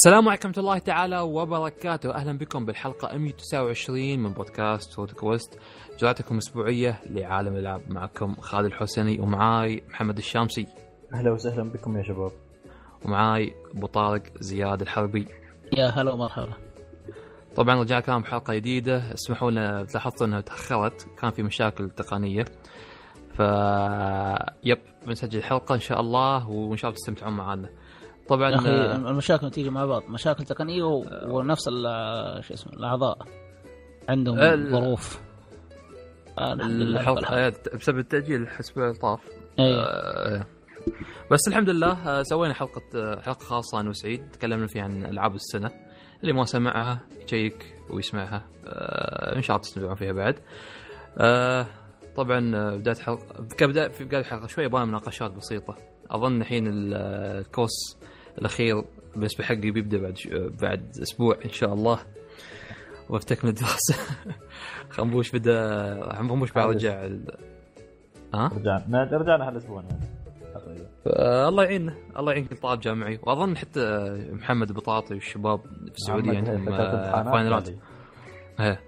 السلام عليكم ورحمة الله تعالى وبركاته. أهلا بكم بالحلقة 129 من بودكاست فوت كويست جرعتكم أسبوعية لعالم الألعاب. معكم خالد الحسني ومعاي محمد الشامسي. أهلا وسهلا بكم يا شباب. ومعاي أبو طارق زياد الحربي. يا هلا ومرحبا. طبعا رجعنا كلام بحلقة جديدة. اسمحوا لنا لاحظت إنها تأخرت. كان في مشاكل تقنية. ف يب بنسجل الحلقة إن شاء الله وإن شاء الله تستمتعون معنا. طبعا أخي آه، المشاكل تيجي مع بعض مشاكل تقنية و... ونفس شو اسمه الأعضاء. عندهم ال- ظروف. آه،. آه، بسبب الأسبوع اللي طاف. أيوه آه، بس الحمد لله آه، سوينا حلقة آه، حلقة خاصة أنا وسعيد. تكلمنا فيها عن ألعاب السنة. اللي ما سمعها يشيك ويسمعها. آه، إن شاء الله تستمتعون فيها بعد. آه، طبعا آه، بداية حلقة كبداية في بداية الحلقة شوية يبغى مناقشات بسيطة. أظن الحين ال- آه، الكوس الأخير بالنسبة حقي بيبدأ بعد ش- آه، بعد أسبوع إن شاء الله. وافتكمل الدراسة. خنبوش بدأ خنبوش بعد رجع ال- ها؟ رجعنا رجعنا هالاسبوع يعني آه، الله يعيننا. الله يعين كل طالب جامعي. وأظن حتى محمد بطاطي والشباب في السعودية عندهم آه، فاينلات هذه. إيه.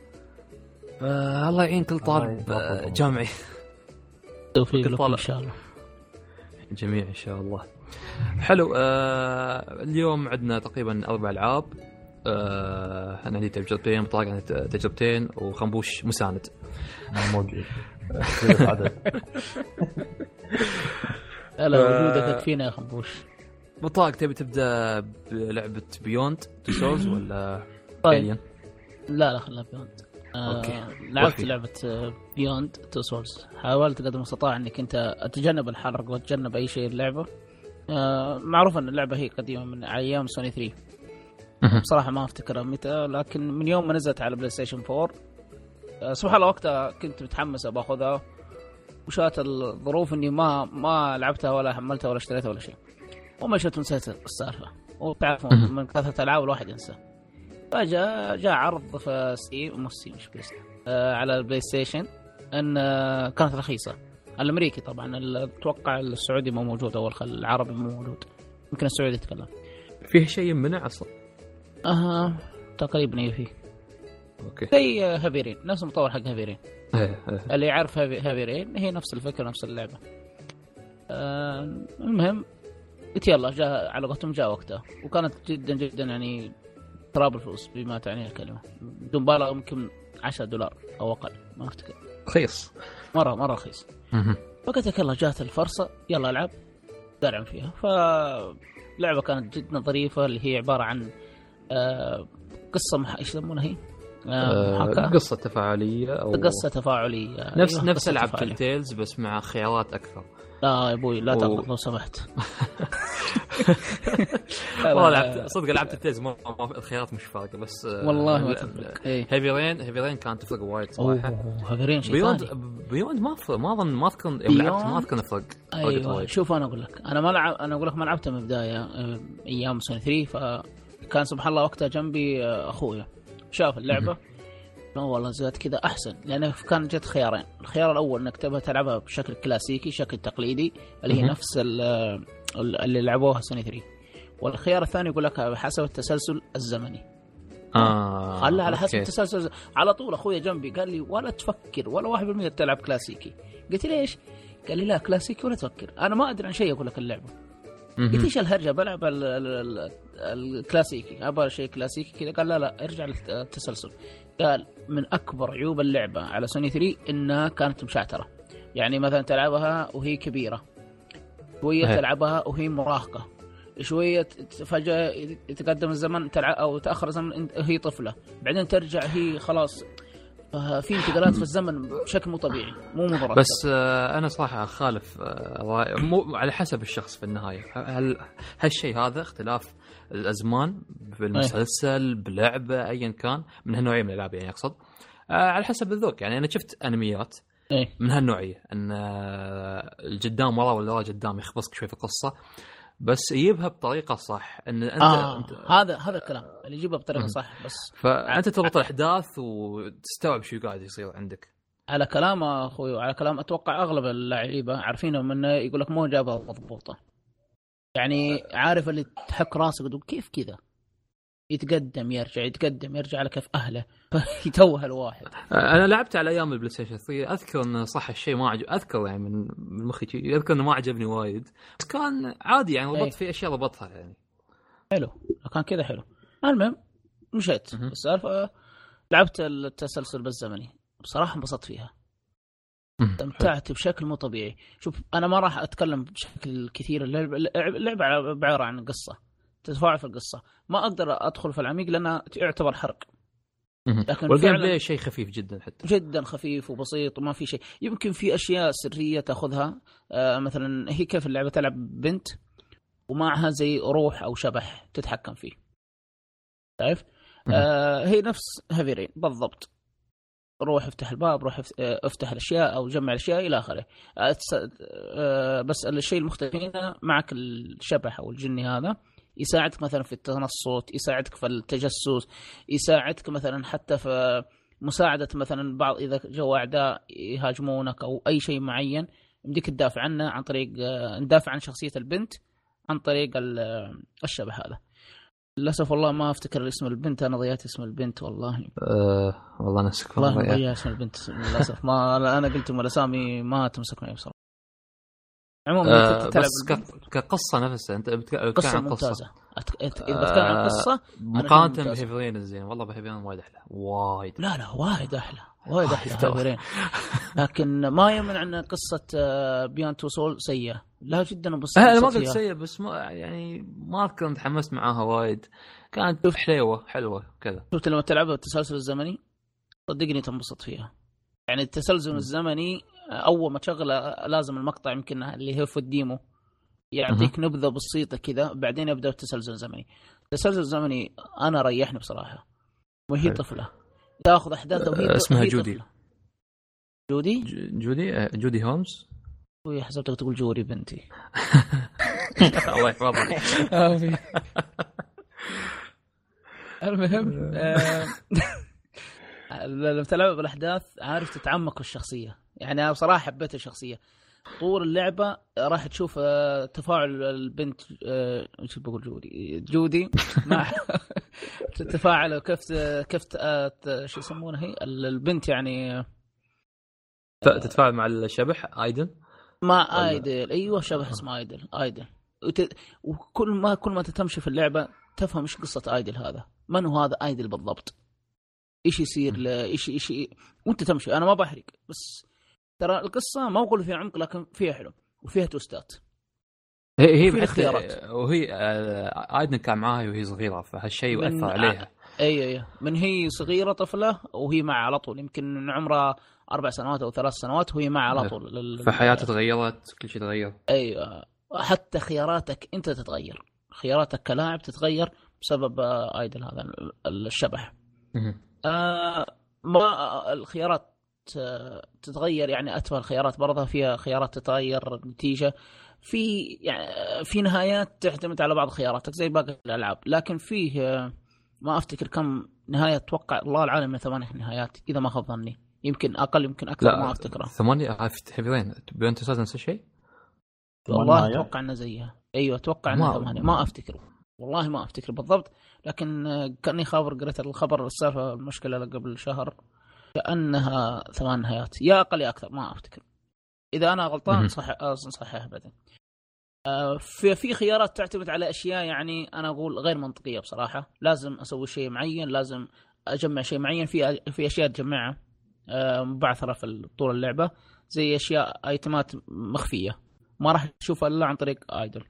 آه، الله يعين كل طالب. آه، جامعي. توفيق كل لكم طالب. إن شاء الله. جميع إن شاء الله. حلو آه اليوم عندنا تقريبا أربع ألعاب آه أنا عندي تجربتين بطاقة عندي تجربتين وخنبوش مساند موجود لا لا. وجودك يكفينا يا خنبوش بطاقة تبي تبدأ بلعبة Beyond Two Souls ولا طيب؟ لا لا خلنا Beyond. آه لعبت وفي. لعبة Beyond Two Souls حاولت قدر المستطاع انك انت أتجنب الحرق وأتجنب أي شيء اللعبة آه معروف إن اللعبة هي قديمة من أيام سوني 3 مهم. بصراحة ما أفتكرها متى لكن من يوم ما نزلت على بلاي ستيشن 4 آه، سبحان الله وقتها كنت متحمس باخذها وشات الظروف إني ما ما لعبتها ولا حملتها ولا اشتريتها ولا شيء. ومشيت ونسيت السالفة. وتعرف مهم. من كثرة الالعاب الواحد ينسى. فجاء جاء عرض في Steam مو Steam مش بلاي ستيشن آه على البلاي ستيشن إن آه كانت رخيصة. الأمريكي طبعا أتوقع السعودي مو موجود أو العربي مو موجود. يمكن السعودي يتكلم. فيه شيء يمنع أصلا؟ أها تقريبا هي فيه. okay. زي Heavy Rain. نفس المطور حق Heavy Rain. إيه، إيه. اللي يعرف Heavy- Heavy Rain هي نفس الفكرة نفس اللعبة. آه المهم قلت يلا جاء على قولتهم جاء وقتها. وكانت جدا جدا يعني تراب الفلوس بما تعنيه الكلمة. بدون مبالغة يمكن 10 دولار أو أقل ما أفتكر. رخيص. مره مرة رخيص. فقلت لك يلا جات الفرصة. يلا العب. دارعم فيها. فلعبه كانت جدا ظريفه اللي هي عبارة عن آه قصة مح... إيش يسمونها هي؟ آه آه، محاكاة. قصة تفاعلية أو قصة تفاعلية. نفس أيوة، نفس قصة ألعاب تفاعلية. تيلز بس مع خيارات أكثر. لا يا أبوي لا تغلط لو سمحت. والله لعبت صدق لعبت تيلز ما الخيارات مش فارقة بس آه، والله ما تفرق Heavy Rain Heavy Rain كانت تفرق وايد صراحة. Heavy Rain شيء Beyond Beyond ما ما اظن ما أذكر لعبت ما؟ أذكر فرق أيوه وايد. شوف أنا أقول لك. أنا ما لعب أنا أقول لك ما لعبتها من البداية آه، أيام سوني 3 فكان سبحان الله وقتها جنبي آه، أخويا. شاف اللعبة لا والله زاد كذا أحسن لأنه كان جت خيارين. الخيار الأول إنك تبغى تلعبها بشكل كلاسيكي شكل تقليدي اللي هي. نفس ال- ال- اللي لعبوها سوني 3 والخيار الثاني يقول لك حسب التسلسل الزمني. آه خلها على حسب. التسلسل على طول أخويا جنبي قال لي ولا تفكر ولا 1% تلعب كلاسيكي. قلت ليش؟ قال لي لا كلاسيكي ولا تفكر. أنا ما أدري عن شيء أقول لك اللعبة. قلت. إيش الهرجة؟ بلعب ال- ال- ال- الكلاسيكي. أبغى شيء كلاسيكي كذا. قال لا لا ارجع للتسلسل قال من أكبر عيوب اللعبة على سوني 3 إنها كانت مشعترة. يعني مثلا تلعبها وهي كبيرة. شوية إيه. تلعبها وهي مراهقة. شوية فجأة يتقدم الزمن تلعب أو تأخر الزمن هي طفلة. بعدين ترجع هي خلاص. ففي انتقالات في الزمن بشكل مو طبيعي مو مبرر بس آه أنا صراحة أخالف آه مو على حسب الشخص في النهاية. هل هالشيء هذا اختلاف الأزمان بالمسلسل بلعبة ايا كان. من هالنوعية من الألعاب يعني أقصد. آه على حسب الذوق. يعني أنا شفت أنميات إيه. من هالنوعية. إن آه، القدام ورا ولا ورا قدام يخبصك شوي في القصة. بس يجيبها بطريقة صح. إن انت, آه انت هذا هذا الكلام. اللي يجيبها بطريقة. صح. بس فأنت تربط الأحداث وتستوعب شو قاعد يصير عندك. على كلام أخوي وعلى كلام أتوقع أغلب اللعيبة عارفينه إنه يقول لك مو جابها مضبوطة. يعني عارف اللي تحك راسك وتقول كيف كذا؟ يتقدم يرجع يتقدم يرجع على كيف أهله. يتوه الواحد. أنا لعبت على أيام البلاي ستيشن 3 أذكر انه صح الشيء ما عجب أذكر يعني من من مخي أذكر إنه ما عجبني وايد. بس كان عادي يعني إيه. ضبطت في أشياء ضبطها يعني. حلو. كان كذا حلو. المهم مشيت. السالفة لعبت التسلسل بالزمني. بصراحة انبسطت فيها. استمتعت بشكل مو طبيعي. شوف أنا ما راح أتكلم بشكل كثير. اللعبه اللعبة عبارة عن قصة تتفاعل في القصة. ما أقدر أدخل في العميق لأنها تعتبر حرق. لكن وال game فعلاً- play شيء خفيف جدا حتى. جدا خفيف وبسيط وما في شيء. يمكن في أشياء سرية تأخذها. آه مثلا هي كيف اللعبة تلعب بنت ومعها زي روح أو شبح تتحكم فيه. شايف؟ آه هي نفس Heavy Rain بالضبط. روح افتح الباب روح آه، افتح الأشياء أو جمع الأشياء إلى آخره. آه، آه، بس الشيء المختلف هنا معك الشبح أو الجني هذا يساعدك مثلا في التنصت يساعدك في التجسس يساعدك مثلا حتى في مساعدة مثلا بعض إذا جو أعداء يهاجمونك أو أي شيء معين يمديك تدافع عنه عن طريق ندافع عن شخصية البنت عن طريق ال- الشبح هذا. للأسف والله ما أفتكر اسم البنت أنا ضيعت اسم البنت والله. آه والله نسك والله والله ضيع اسم البنت للأسف. ما أنا قلت أم الأسامي ما تمسك معي بصراحة. عموما تلعب بس كقصة نفسها أنت بتتكلم عن قصة. ممتازة. أت- أت- إذا بتكلم عن آه، قصة مقارنه. ب Heavy Rain زين والله ب Heavy Rain وايد أحلى وايد. لا لا وايد أحلى وايد أحلى. Heavy Rain لكن ما يمنع إن قصة Beyond Two Souls سيئة. لا جدا بس آه، أنا ما قلت. سيء بس ما يعني ما أذكر تحمست معاها وايد. كانت حليوه حلوة كذا. شفت لما تلعبها بالتسلسل الزمني؟ صدقني تنبسط فيها. يعني التسلسل الزمني أول ما تشغله لازم المقطع يمكن اللي هو في ال demo يعطيك نبذة بسيطة كذا بعدين يبدأ التسلسل الزمني. التسلسل الزمني أنا ريحني بصراحة. وهي حلو. طفلة. تاخذ احداثها وهي آه، اسمها وهي جودي. طفلة. جودي؟ جودي؟ آه، جودي هولمز؟ وي حسبتك تقول جوري بنتي. الله يحفظك المهم آه، لما تلعب بالأحداث عارف تتعمق في الشخصية. يعني أنا بصراحة حبيت الشخصية. طول اللعبة راح تشوف آه، تفاعل البنت آه، إيش بقول جودي جودي مع تتفاعل كيف كيف آه، شو يسمونها هي؟ البنت يعني تتفاعل مع الشبح ايدن مع آيدل. أيوه شبه اسمه آيدل آيدل. وت... وكل ما كل ما تمشي في اللعبة تفهم إيش قصة آيدل هذا. من هو هذا آيدل بالضبط؟ إيش يصير إيش إيش وأنت تمشي. أنا ما بحرق بس ترى القصة ما بقول فيها عمق لكن فيها حلو وفيها توستات. هي هي اختيارات. وهي آه، آيدن كان معاها وهي صغيرة فهالشيء من- أثر عليها. اي أي. من هي صغيرة طفلة وهي معه على طول يمكن من عمرها أربع سنوات أو ثلاث سنوات وهي معه على طول لل- فحياته تغيرت كل شيء تغير. أيوه. حتى خياراتك أنت تتغير. خياراتك كلاعب تتغير بسبب آه، ايدل هذا ال- الشبح. آه ما الخيارات آه، تتغير يعني اتفه الخيارات برضها فيها خيارات تتغير النتيجه في يعني في نهايات تعتمد على بعض خياراتك زي باقي الألعاب لكن فيه ما أفتكر كم نهاية أتوقع الله العالم من ثمانية نهايات إذا ما خاب ظني. يمكن أقل يمكن أكثر لا ما أفتكره. ثمانية آه، في بيون تسال نفس الشيء والله؟ أتوقع إنه زيها. أيوه أتوقع ما- انها ثمانية. ما أفتكر. والله ما أفتكر بالضبط. لكن آه، كأني خابر قريت الخبر السالفة المشكلة قبل شهر. كأنها ثمان نهايات. يا أقل يا أكثر ما أفتكر. إذا أنا غلطان. صح صحح بعدين في في خيارات تعتمد على أشياء يعني أنا أقول غير منطقية بصراحة. لازم أسوي شيء معين لازم أجمع شيء معين. في في أشياء تجمعها. آه، مبعثرة في طول اللعبة. زي أشياء آيتمات مخفية. ما راح تشوفها إلا عن طريق آيدل.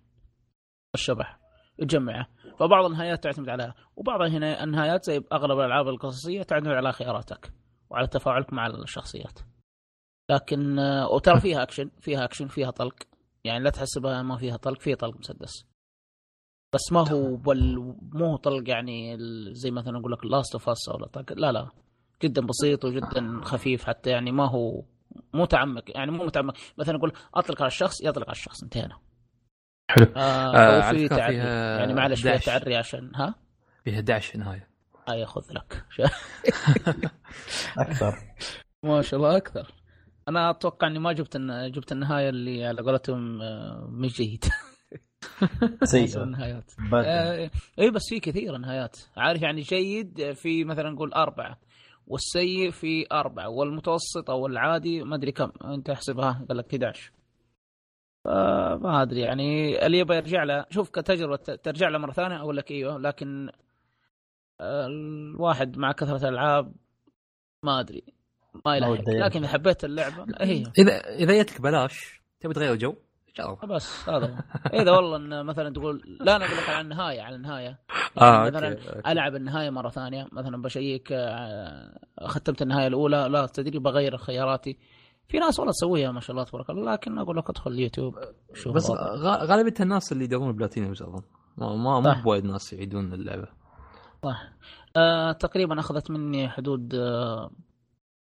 الشبح. تجمعه فبعض النهايات تعتمد عليها. وبعض هنا النهايات زي أغلب الألعاب القصصية تعتمد على خياراتك. وعلى تفاعلك مع الشخصيات. لكن آه، وترى فيها اكشن فيها اكشن فيها طلق. يعني لا تحسبها ما فيها طلق فيها طلق مسدس. بس ما هو بل مو طلق يعني زي مثلا أقول لك Last of Us ولا طلق لا لا. جدا بسيط وجدا خفيف حتى. يعني ما هو مو متعمق يعني مو متعمق. مثلا أقول أطلق على الشخص يطلق على الشخص انتهينا. حلو. آه آه، وفي تعري. فيها يعني معلش فيها داش. تعري عشان ها؟ فيها 11 نهاية. ياخذ لك. أكثر. ما شاء الله أكثر. أنا أتوقع إني ما جبت جبت النهاية اللي على قولتهم آه، مش جيد. سيء النهايات. آه، اي بس في كثير نهايات عارف يعني جيد في مثلا نقول أربعة والسيء في أربعة والمتوسط أو العادي ما أدري كم. أنت احسبها قال لك 11 فما أدري يعني. اللي يبغى يرجع له شوف كتجربة ترجع له مرة ثانية أقول لك إيوه لكن آه، الواحد مع كثرة الألعاب ما أدري ما يلحق. لكن إذا حبيت اللعبة هي إذا إذا جتك بلاش تبي تغير جو؟ جرب بس هذا. إذا والله إن مثلا تقول لا أنا أقول لك على النهاية على النهاية. آه مثلا أوكي. ألعب النهاية مرة ثانية مثلا بشيك آه، ختمت النهاية الأولى لا تدري بغير خياراتي. في ناس والله تسويها ما شاء الله تبارك الله لكن أقول لك أدخل اليوتيوب شوف بس غالبيه الناس اللي يدورون platinums اظن ما ما مو صح. بوايد ناس يعيدون اللعبة. صح آه تقريبا أخذت مني حدود آه،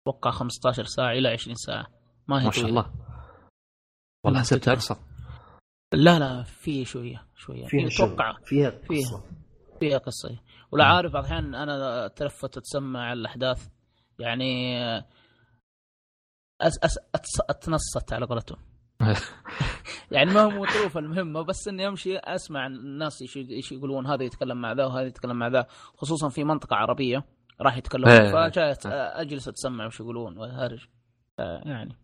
أتوقع 15 ساعة إلى 20 ساعة. ما هي ما شاء. الله. والله حسبتها أقصر. لا لا في شوية شوية. فيها أتوقع فيها فيها. قصة. فيها قصة. ولا عارف أحيانا أنا تلفت وتسمع الأحداث. يعني آه، أس أس أتس أتنصت على قولتهم. يعني ما هو مطروف المهمة بس إني أمشي أسمع الناس إيش يقولون هذا يتكلم مع ذا وهذا يتكلم مع ذا خصوصا في منطقة عربية راح يتكلمون. إيه. فجاءت أجلس أتسمع وش يقولون وهرج. آه، يعني.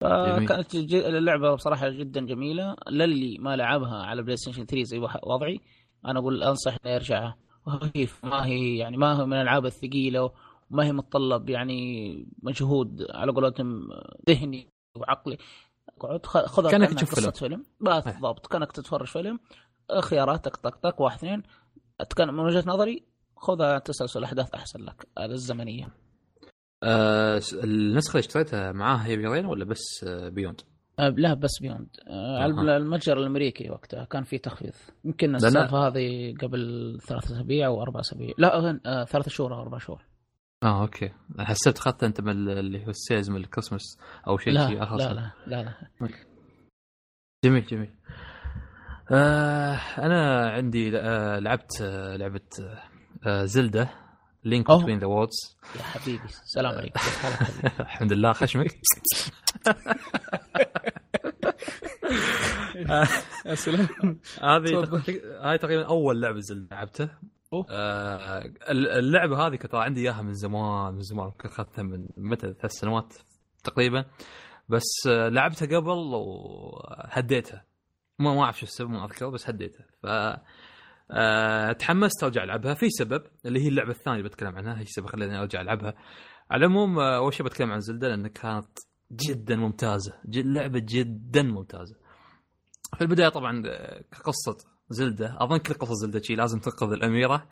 فكانت اللعبة بصراحة جدا جميلة. للي ما لعبها على بلاي ستيشن 3 زي وضعي أنا أقول أنصح إنه يرجعها وخفيف ما هي يعني ما هي من الألعاب الثقيلة وما هي متطلب يعني مجهود على قولتهم ذهني وعقلي. اقعد خ- خذها كأنك كأنها تشوف فيلم. فيلم. بالضبط كأنك تتفرج فيلم. خياراتك طق طق واحد اثنين. كان من وجهة نظري خذها تسلسل الاحداث أحسن لك الزمنية. آه س- النسخة اللي اشتريتها معاها heavy rain ولا بس آه، بيوند؟ أه، لا بس بيوند أه، على أها. المتجر الأمريكي وقتها كان في تخفيض. يمكن. السالفة هذه قبل ثلاثة أسابيع أو أربع أسابيع. لا أه، أه، ثلاثة شهور أو أربع شهور. آه أوكي. حسبت اخذت أنت من ال- اللي هو ال sales من الكريسماس أو شيء لا شيء آخر لا, سنة. لا لا لا. جميل جميل. آه أنا عندي آه لعبت آه لعبة آه Zelda Link. Between the Worlds يا حبيبي السلام عليكم؟ الحمد لله خشمك. هذه هاي تقريبا أول لعبة Zelda لعبتها. آه اللعبة هذه كنت عندي إياها من زمان من زمان كنت أخذتها من متى؟ ثلاث سنوات تقريبا. بس آه لعبتها قبل وهديتها. ما ما أعرف شو السبب ما أذكر بس هديتها. ف آه تحمست أرجع ألعبها. في سبب اللي هي اللعبة الثانية اللي بتكلم عنها هي السبب خلاني أرجع ألعبها. على العموم آه، أول شيء بتكلم عن زلدة لأن كانت جدا ممتازة. لعبة جدا ممتازة. في البداية طبعا آه، كقصة Zelda. أظن كل قصه Zelda شي لازم تنقذ الأميرة.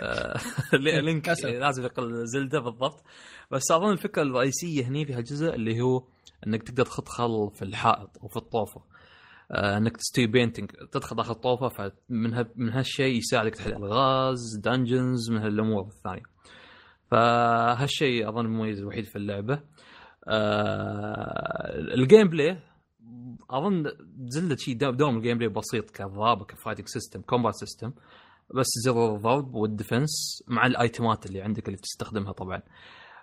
آه، Link. لازم ينقذ Zelda بالضبط. بس أظن الفكرة الرئيسية هني في هالجزء اللي هو إنك تقدر تخش في الحائط أو في الطوفة. آه، إنك تستوي painting. تدخل داخل الطوفة فمن من هالشيء يساعدك تحل الغاز dungeons من هالأمور الثانية. فهالشيء أظن المميز الوحيد في اللعبة. آه ال gameplay أظن Zelda شيء دو- دوم ال gameplay بسيط كضرابه ك fighting system combat system. بس زر الضرب وال defense مع الأيتمات اللي عندك اللي تستخدمها طبعا.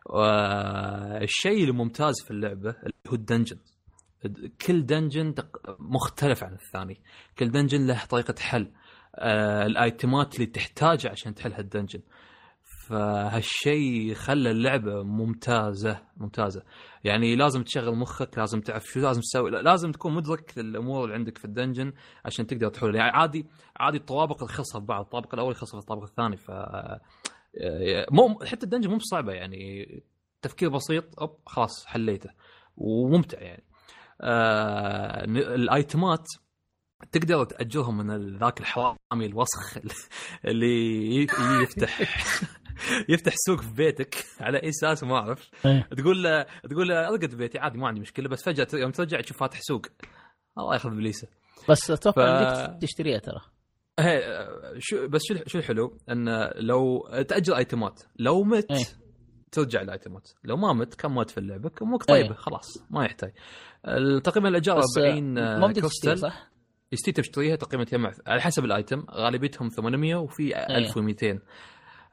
والشيء الممتاز في اللعبة اللي هو ال dungeon. كل dungeon مختلف عن الثاني. كل dungeon له طريقة حل. آه الأيتمات اللي تحتاجها عشان تحل هال dungeon. فهالشيء خلى اللعبة ممتازة ممتازة. يعني لازم تشغل مخك لازم تعرف شو لازم تسوي لازم تكون مدرك للامور اللي عندك في ال dungeon عشان تقدر تحل. يعني عادي عادي الطوابق تخلصها ببعض الطابق الأول يخلصها في الطابق الثاني ف مو حتى ال dungeon مو بصعبة يعني تفكير بسيط أوب خلاص حليته وممتع يعني. آه الأيتمات تقدر تأجرهم من ذاك الحرامي الوسخ اللي يفتح. يفتح سوق في بيتك على أي أساس ما أعرف. إيه. تقول له تقول له ارقد بيتي عادي ما عندي مشكلة بس فجأة يوم ترجع تشوف فاتح سوق. الله ياخذ بليسه بس أتوقع ف- إنك تشتريها ترى. هي شو بس شو شو الحلو؟ إن لو تاجر ايتمات لو مت إيه. ترجع الايتمات لو ما مت كم مات في اللعبة؟ امورك طيبة إيه. خلاص ما يحتاج. تقريبا الاجار بس 40 آه، ما بدك تشتري كريستال صح؟ يستوي تشتريها تقريبا تجمع على حسب ال item غالبيتهم 800 وفي 1200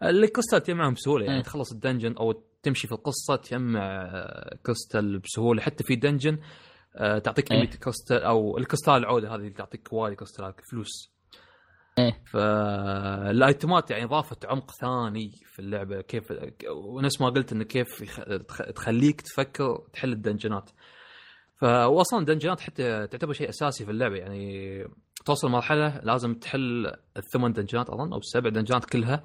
الكريستال تجمعهم بسهولة يعني. تخلص ال dungeon أو تمشي في القصة تجمع آه، كريستال بسهولة حتى في dungeon آه، تعطيك. كميه كريستال أو الكريستال العودة هذه اللي تعطيك وايد كريستالات فلوس إيه. فالايتمات يعني اضافت عمق ثاني في اللعبة كيف ونفس ما قلت إنه كيف تخليك تفكر تحل الدنجنات ف واصلا الدنجنات حتى تعتبر شيء أساسي في اللعبة يعني توصل مرحلة لازم تحل الثمان دنجنات أظن أو السبع دنجنات كلها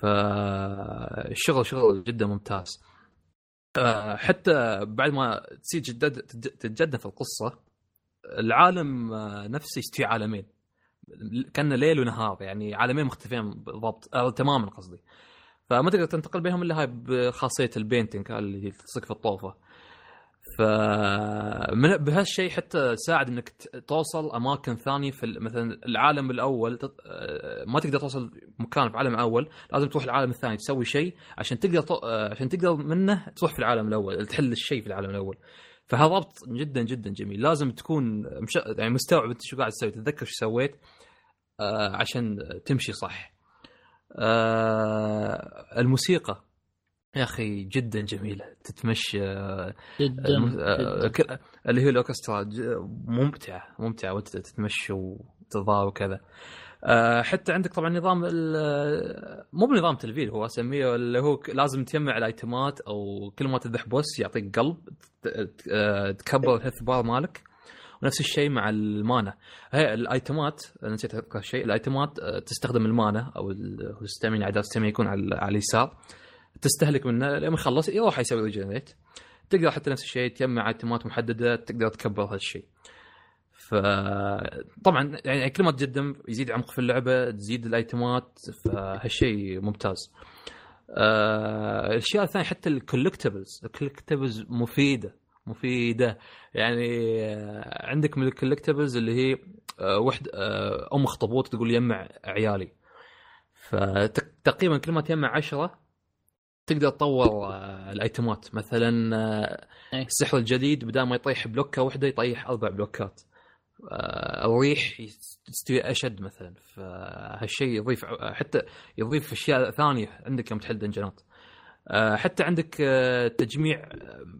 فالشغل شغل جدا ممتاز. آه، حتى بعد ما تصير جدد تتج- تتجدد في القصة العالم آه، نفسه يستوي عالمين. كان ليل ونهار يعني عالمين مختلفين بالضبط. أو تماما قصدي. فما تقدر تنتقل بينهم إلا هاي بخاصية ال painting اللي تصك في الطوفة. ف من بهالشيء حتى ساعد إنك توصل أماكن ثانية في مثلا العالم الأول آه، ما تقدر توصل مكان في العالم الأول لازم تروح العالم الثاني تسوي شيء عشان تقدر آه، عشان تقدر منه تروح في العالم الأول تحل الشيء في العالم الأول. فهذا ربط جدا جدا جميل. لازم تكون مش... يعني مستوعب انت شو قاعد تسوي تتذكر شو سويت آه عشان تمشي صح. الموسيقى. يا أخي جدا جميلة. تتمشى جدا, الم- آه، جداً. اللي هي الاوركسترا ممتعة ممتعة. وأنت تتمشى وتضارب وكذا. آه، حتى عندك طبعا نظام مو بنظام levelling هو أسميه اللي هو لازم تجمع الأيتمات أو كل ما تذبح boss يعطيك قلب تكبر ال health bar مالك. ونفس الشيء مع ال mana هي الأيتمات نسيت أذكر شيء الأيتمات آه، تستخدم ال mana أو ال stamina عدد ال stamina يكون على اليسار. تستهلك منه لما يخلص يروح يسوي regenerate تقدر حتى نفس الشيء تجمع ايتمات محددة تقدر تكبر هالشيء فطبعا يعني كل ما تقدم يزيد عمق في اللعبة تزيد الايتمات فهالشيء ممتاز. آه الأشياء الثانية حتى ال collectibles ال collectibles مفيدة مفيدة. يعني آه عندك من ال collectibles اللي هي آه وحده أم اخطبوط تقول يجمع عيالي. فتقريبا كل ما تجمع عشرة تقدر تطور آه، الأيتمات. مثلا آه، إيه. السحر الجديد بدل ما يطيح بلوكة واحدة يطيح أربع بلوكات. آه، الريح تستوي أشد مثلا. فهالشيء يضيف حتى يضيف أشياء ثانية عندك يوم تحل دنجنات حتى عندك تجميع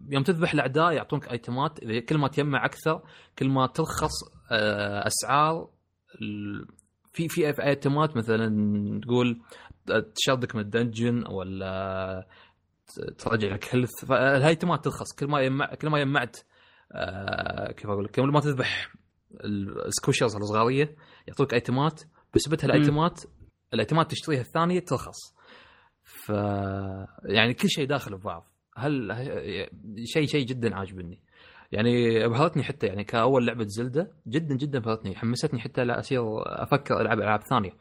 يوم تذبح الأعداء يعطونك أيتمات. كل ما تجمع أكثر كل ما ترخص أسعار في في أيتمات مثلا تقول تشردك من ال dungeon ولا ترجع لك health فالايتمات ترخص كل ما يجمع كل ما جمعت آه كيف أقول لك؟ كل ما تذبح السكوشرز الصغارية يعطوك ايتمات بسبتها الايتمات الايتمات تشتريها الثانية ترخص ف يعني كل شيء داخل في بعض. هل شيء شيء جدا عاجبني. يعني ابهرتني حتى يعني كأول لعبة زلدة جدا جدا ابهرتني حمستني حتى لا أصير أفكر ألعب ألعاب ثانية.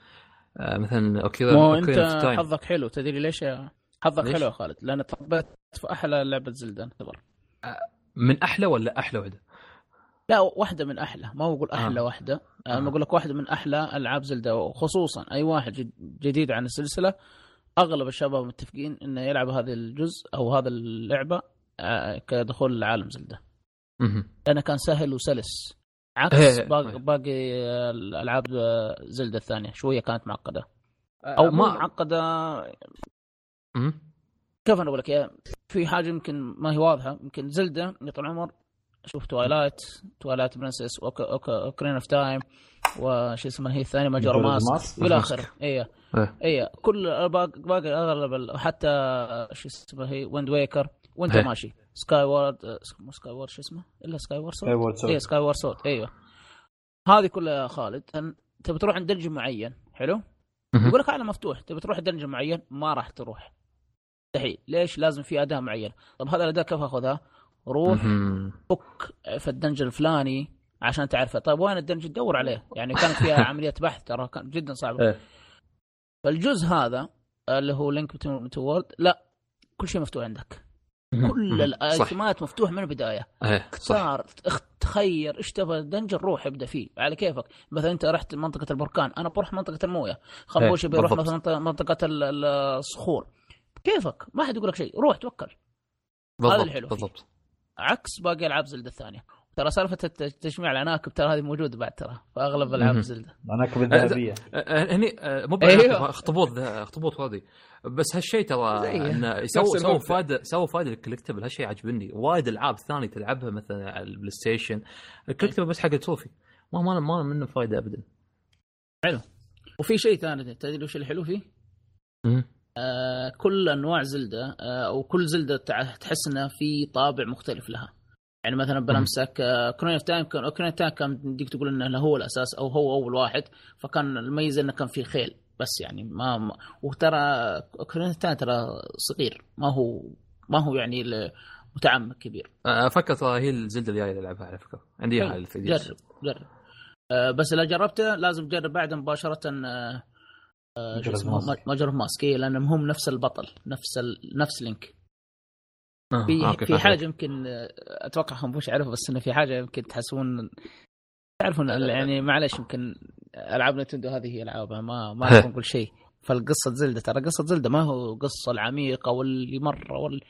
مثلا اوكيرا مو أنت. حظك حلو تدري ليش يا- حظك ليش؟ حلو يا خالد لأن طبيت في أحلى لعبة زلدة انتظر من أحلى ولا أحلى وحده؟ لا واحدة من أحلى ما بقول أحلى آه. واحدة آه. أنا بقول لك واحدة من أحلى ألعاب زلدة وخصوصا أي واحد جد- جديد عن السلسلة أغلب الشباب متفقين إنه يلعب هذا الجزء أو هذا اللعبة آه، كدخول لعالم زلدة مهم. لأنه كان سهل وسلس عكس إيه. باقي, باقي آه، الألعاب آه، زلدة الثانية شوية كانت معقدة أو أو مو ما معقدة. كيف أنا أقول لك يا في حاجة يمكن ما هي واضحة يمكن زلدة يا طول العمر شوف Twilight Twilight Princess Ocarina of Time وش اسمها هي الثانية Majora's Mask. والى آخره إيه إيه. إيه كل باقي باقي اغلب حتى شو اسمها هي Wind Waker وانت إيه. ماشي Skyward مو Skyward شو اسمه؟ إلا Skyward Skyward Sword Sword. إيه Skyward Sword إيوه. هذه كلها يا خالد تبي تروح عند dungeon معين حلو. يقول لك عالم مفتوح تبي تروح dungeon معين ما راح تروح. مستحيل. ليش؟ لازم في أداة معينة. طب هذا الأداة كيف أخذها؟ روح. فك في ال dungeon الفلاني عشان تعرفه. طيب وين ال dungeon؟ دور عليه. يعني كانت فيها عملية بحث ترى كان جدا صعبه إيه. فالجزء هذا اللي هو Link to World لا كل شيء مفتوح عندك. كل الايتمات مفتوح من البداية. إيه، صح. صار إخ- تخير إيش تبغى؟ ال dungeon روح ابدأ فيه. على كيفك. مثلا أنت رحت منطقة البركان. أنا بروح منطقة الموية. خنبوش إيه، بيروح. مثلا منطقة ال- ال- الصخور. كيفك؟ ما حد يقول لك شيء. روح توكل. بالضبط الحلو فيه. بالضبط. عكس باقي العاب زلدة الثانية. ترى سالفة تجميع العناكب ترى هذه موجودة بعد ترى في أغلب ألعاب. زلدة العناكب الذهبية آه، هني آه، مو أيوه. اخطبوط اخطبوط هذه بس هالشيء ترى. انه سووا سووا. فائده سووا فائده لل collectible هالشيء عجبني وايد ألعاب ثانية تلعبها مثلا على ال PlayStation ال collectible بس حق ال trophy ما ما ما منه فائده ابدا وفي شيء ثاني تدري وش الحلو فيه؟ آه كل أنواع زلدة آه أو كل زلدة تع- تحس إنها في طابع مختلف لها يعني مثلا بنمسك آه Ocarina of Time of Time كان يمديك تقول إنه هو الأساس أو هو أول واحد فكان الميزة إنه كان في خيل بس يعني ما, ما وترى Ocarina of Time ترى صغير ما هو ما هو يعني متعمق كبير. آه، أفكر ترى هي الزلدة الجاية اللي ألعبها على فكرة. عندي اياها حلو. ال 3 جرب جرب. آه بس إذا جربته لازم تجرب بعد مباشرة آه آه شو Majora's Mask. ما- Majora's Mask إيه، لانهم هم نفس البطل نفس ال... نفس لينك آه، في okay، في. حاجة يمكن آه، أتوقع خنبوش يعرفها بس إنه في حاجة يمكن تحسبون تعرفون يعني معلش يمكن ألعاب Nintendo هذه هي ألعابها ما ما نقدر نقول شيء. فالقصة زلدة ترى قصة زلدة ما هو قصة العميقة واللي مرة وال...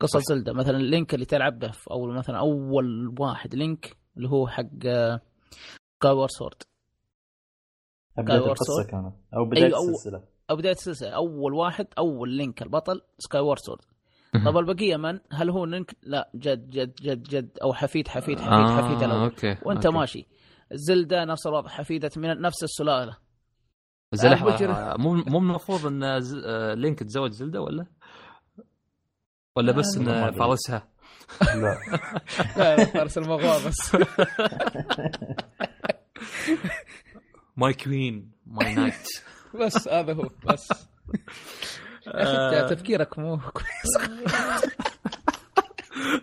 قصة زلدة. مثلا لينك اللي تلعب به في أول مثلا أول واحد لينك اللي هو حق Sky Sword بدايه القصة. كانت أو بدايه أيوة، أو- السلسلة. أو بدايه السلسلة. أول واحد أول لينك البطل Skyward Sword. طب البقية من؟ هل هو لينك؟ لا جد جد جد جد أو حفيد حفيد حفيد آه، حفيد الأول okay وأنت okay. ماشي زلدة نفس الوضع حفيدة من نفس السلالة. لحظة. مو مو المفروض إن آه، لينك تزوج زلدة ولا؟ ولا بس آه، أدري. فارسها؟ لا لا فارس المغوار بس my queen my knight بس هذا هو بس آه. تفكيرك مو كويس.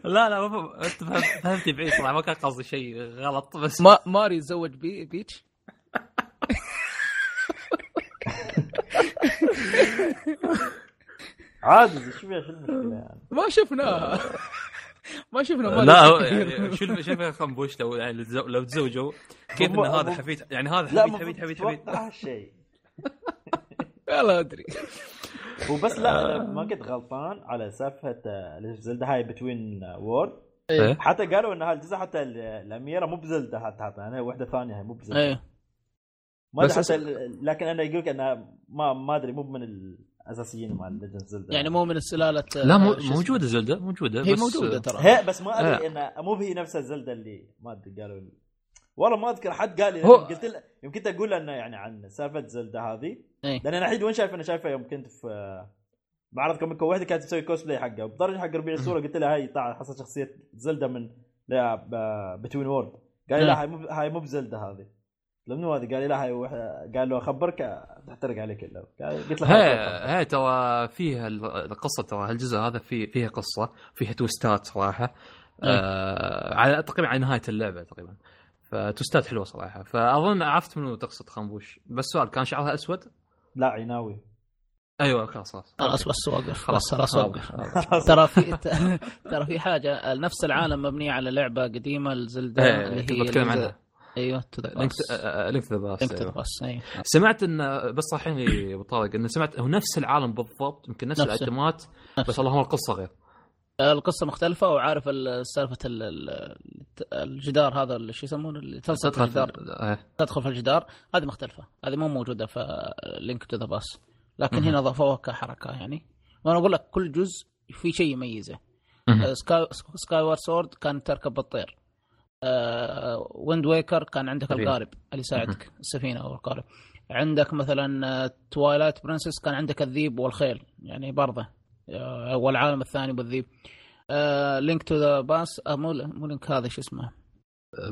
لا لا ما انت فهم- فهمتي بعيد صراحة ما كان قصدي شيء غلط بس ما ماريو يتزوج بي بيتش؟ عادي شو فيها شو المشكلة يعني؟ ما شفناها ما شفنا ماريو لا هو كثير. يعني شو شو فيها خنبوش لو يعني لو- تزوجوا؟ كيف إن هذا حفيد يعني هذا حفيد حفيد حفيد حفيد هالشيء. والله أدري. وبس لا أنا ما كنت غلطان على سالفة آه، ليش زلدة هاي Between World إيه؟ حتى قالوا ان هالجزء حتى ال- الأميرة مو بزلدة حتى حتى أنا واحدة ثانية هاي مو بزلدة. إيه. ما أدري بس حتى لكن أنا يقول لك انها ما ما أدري مو من الأساسيين مال Legend Zelda يعني مو من السلالة لا مو. موجودة زلدة موجودة هي بس- موجودة ترى. هي بس ما أدري آه. انها مو هي نفس الزلده اللي ما أدري قالوا والله ما أذكر حد قال لي هو- قلت له يمكن أقول إنه يعني عن سالفة زلدة هذه. إيه. لأن أنا الحين وين شايف أنا شايفه يوم كنت في معرض كوميكو واحدة كانت تسوي كوسبلاي حقه. وبدرجه حق ربيع الصورة قلت لها هاي طلع حصل شخصية زلدة من Between World قال لي إيه. لا هاي مو هاي مو بزلدة هذه. قلت له منو هذه؟ قال لي لا هاي واحدة- قال له أخبرك تحترق عليك قال- قلت له. هي هي ترى فيها ال- القصة ترى هالجزء هذا فيه فيها قصة فيها تويستات صراحة. آه على تقريبا على نهاية اللعبة تقريبا. فتويستات حلوة صراحة. فأظن عرفت منو تقصد خنبوش. بس سؤال كان شعرها أسود؟ لا عناوي. أيوه خلاص خلاص. خلاص بس وقف خلاص خلاص خلاص وقف خلاص. ترى في ترى في حاجة نفس العالم مبنيه على لعبة قديمة لزلدا إيه، اللي هي تتكلم الجزء- عنها. أيوه to the Link Link the Past Link to the Past سمعت إن بس صحيح لي أبو طارق انه سمعت هو نفس العالم بالضبط يمكن نفس. الأيتمات. بس اللهم القصة غير. القصة مختلفة وعارف ال- سالفة ال- ال- الجدار هذا اللي شو يسمونه؟ اللي تلصق في تدخل الجدار. في- إيه. تدخل في الجدار. هذه مختلفة. هذه مو موجودة في Link to the Past لكن هنا ضافوها كحركة يعني. وأنا أقول لك كل جزء في شيء يميزه. Sky Skyward Sword كان تركب بالطير. آه Wind Waker كان عندك. القارب اللي يساعدك السفينة أو القارب. عندك مثلا Twilight Princess كان عندك الذيب والخيل. يعني برضه آه والعالم الثاني بالذيب Link to the Past مو مو Link هذا شو اسمه؟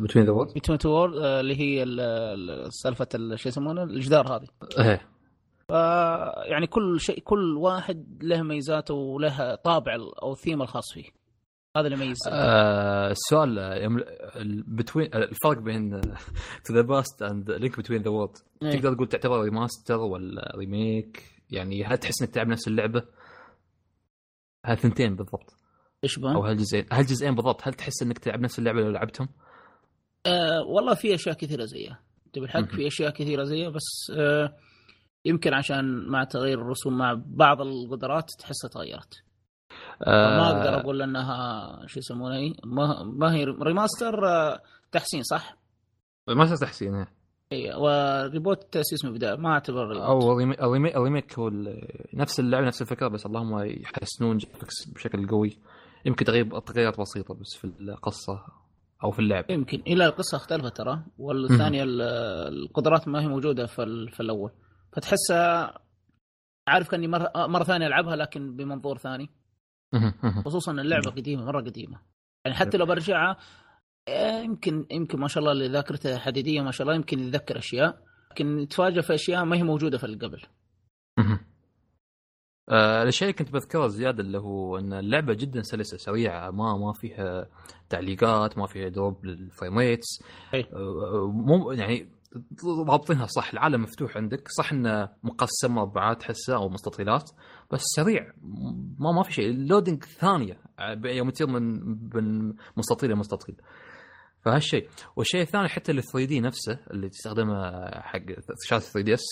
Between the World Between Two Wor- اللي هي ال- ال- سالفة ال- شو يسمونه؟ الجدار هذه. إيه. ف يعني كل شيء كل واحد له ميزاته وله طابع أو الثيم الخاص فيه. هذا اللي يميز. آه، السؤال between الفرق بين to the Past and Link Between the World. تقدر تقول تعتبر remaster ولا remake يعني هل تحس إنك تلعب نفس اللعبة؟ هالثنتين بالضبط إيش أو بها؟ هالجزئين هالجزئين بالضبط هل تحس إنك تلعب نفس اللعبة لو لعبتهم؟ آه والله في أشياء كثيرة زيها تبي الحق. في أشياء كثيرة زيها بس آه يمكن عشان مع تغيير الرسوم مع بعض القدرات تحسها تغيرت ما أقدر أقول إنها شو يسمونها إيه؟ ما ما هي remaster آه، تحسين صح؟ ما صار تحسين إيه. اي و reboot تاسيس من البداية ما اعتبر reboot. أو ال rema- ال rema- ال remake هو ال- نفس اللعبة نفس الفكرة بس اللهم يحسنون graphics بشكل قوي. يمكن تغيير تغييرات بسيطة بس في القصة أو في اللعب. يمكن. إلى القصة اختلفت ترى والثانية ال- القدرات ما هي موجودة في, ال- في الأول. فتحسها عارف كاني مره مرة ثانية ألعبها لكن بمنظور ثاني. خصوصا اللعبة قديمة مرة قديمة. يعني حتى لو برجعها يمكن يمكن ما شاء الله اللي ذاكرته حديدية ما شاء الله يمكن يتذكر أشياء لكن يتفاجئ في أشياء ما هي موجودة في اللي قبل. آه، الشيء اللي كنت بذكره زيادة اللي هو إن اللعبة جدا سلسة سريعة ما ما فيها تعليقات ما فيها drop لل frame rates. آه، مو يعني ضابطينها صح العالم مفتوح عندك. صح إنه مقسم مربعات تحسه أو مستطيلات بس سريع. ما ما في شيء. ال loading ثانية يوم تصير من من مستطيل لمستطيل. فهالشيء. والشيء الثاني حتى ال 3D نفسه اللي تستخدمه حق شاشة 3 دي اس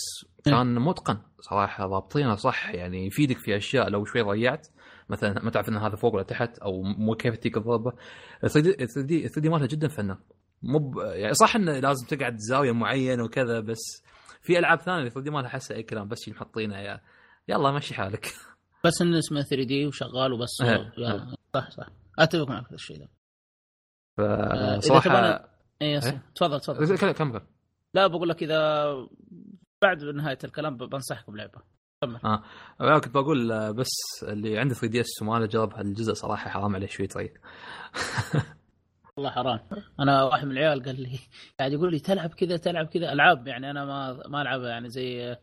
كان متقن صراحة ضابطينه صح يعني يفيدك في أشياء لو شوي ضيعت. مثلا ما تعرف إن هذا فوق ولا تحت أو مو كيف تجيك الضربة. 3 دي 3 دي 3 دي مالها جدا فنان. مو ب- يعني صح إنه لازم تقعد زاوية معينة وكذا بس في ألعاب ثانية 3 دي مالها احسها اي كلام بس محطينه يا يلا مشي حالك. بس إنه اسمه 3 دي وشغال وبس. إيه، صح صح. أتفق معك في الشيء إذا فصراحة اي إيه؟ تفضل تفضل. كم كم كم لا بقول لك إذا بعد نهاية الكلام بنصحك بلعبة. أنا كنت بقول آه، بس اللي عنده 3DS وما له جرب هالجزء صراحة حرام عليه شوي طريق والله حرام. أنا واحد من العيال قال لي قاعد يقول لي تلعب كذا تلعب كذا. ألعاب يعني أنا ما ما ألعبها يعني زي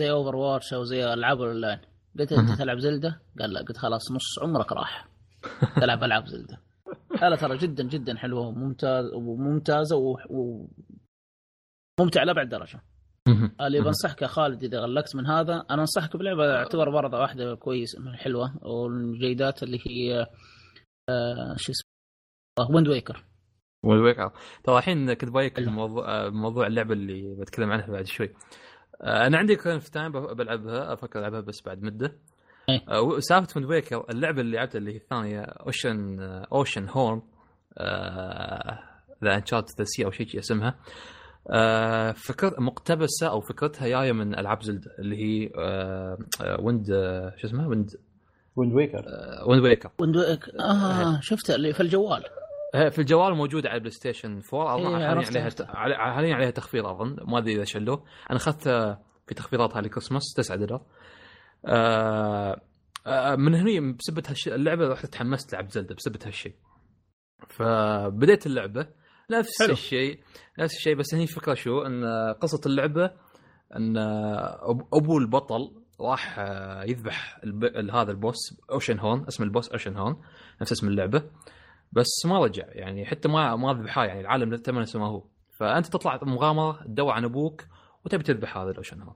زي Overwatch أو زي ألعاب اونلاين قلت أنت تلعب Zelda؟ قال لا. قلت خلاص نص عمرك راح. تلعب ألعاب Zelda. لا لا ترى جدا جدا حلوة وممتاز وممتازة و... و... ممتع لابعد درجة. اللي بنصحك يا خالد إذا غلقت من هذا أنا أنصحك بلعبة أعتبر برضه واحدة كويس حلوة والجيدات اللي هي آه شو اسمه؟ Wind Waker وال Wake- ترى الحين كنت بايك. موضوع آه، موضوع اللعبة اللي بتكلم عنها بعد شوي. آه، أنا عندي كان في time بلعبها أفكر ألعبها بس بعد مدة. إيه. آه، سالفة Wind Waker اللعبة اللي لعبتها اللي هي الثانية Ocean Oceanhorn the Uncharted the Sea أو شيء اسمها. آه، فكر مقتبسة أو فكرتها جاية من ألعاب Zelda اللي هي آه، Wind آه، شو اسمها؟ Wind Wind Waker Wind Waker Wind Waker آه شفته اللي في الجوال. آه، في الجوال موجودة على ال PlayStation 4 أظن إيه، حاليا عليها حاليا عليها تخفيض أظن. ما أدري إذا شلوه. أنا اخذت في تخفيضات هذه كريسماس 9 دولار. آه، آه، من هني بسبه هالشيء اللعبة رحت تحمست لعب زلدة بسبه هالشيء فبديت اللعبة نفس حلو. الشيء نفس الشيء بس هني فكره شو؟ إن قصة اللعبة إن أبو البطل راح آه، يذبح الب... ال- هذا البوس أوشن هون اسم البوس أوشن هون نفس اسم اللعبة. بس ما رجع يعني حتى ما ما ذبحاه يعني العالم تم نفسه ما هو. فأنت تطلع مغامرة تدور عن أبوك وتبي تذبح هذا الأوشن هون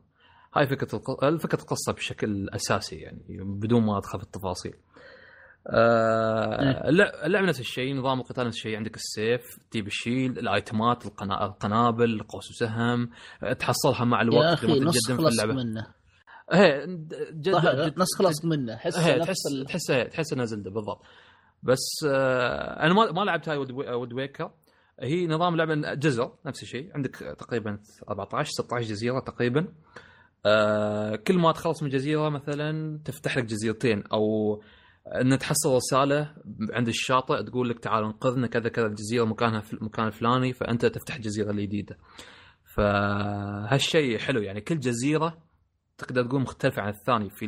هاي فكرة. فكرة القصة بشكل أساسي يعني بدون ما أدخل في التفاصيل. آه اللع- اللعبة نفس الشيء نظام القتال نفس الشيء. عندك السيف تجيب الشيل الأيتمات القنا... القنابل قوس وسهم. تحصلها مع الوقت يا أخي لما نص تتقدم في اللعبة. منه. إيه جد... صح جد... نص خلص منه. حس تحس ال... تحس تحس إنها زلدة بالضبط. بس آه أنا ما ما لعبت هاي وود ويكر. هي نظام لعبة جزر نفس الشيء. عندك تقريبا 14 16 جزيرة تقريبا. آه كل ما تخلص من جزيرة مثلا تفتح لك جزيرتين أو إن تحصل رسالة عند الشاطئ تقول لك تعال انقذنا كذا كذا الجزيرة مكانها في المكان الفلاني فأنت تفتح جزيرة الجديده فهالشيء حلو يعني كل جزيرة تقدر تقول مختلفة عن الثاني في.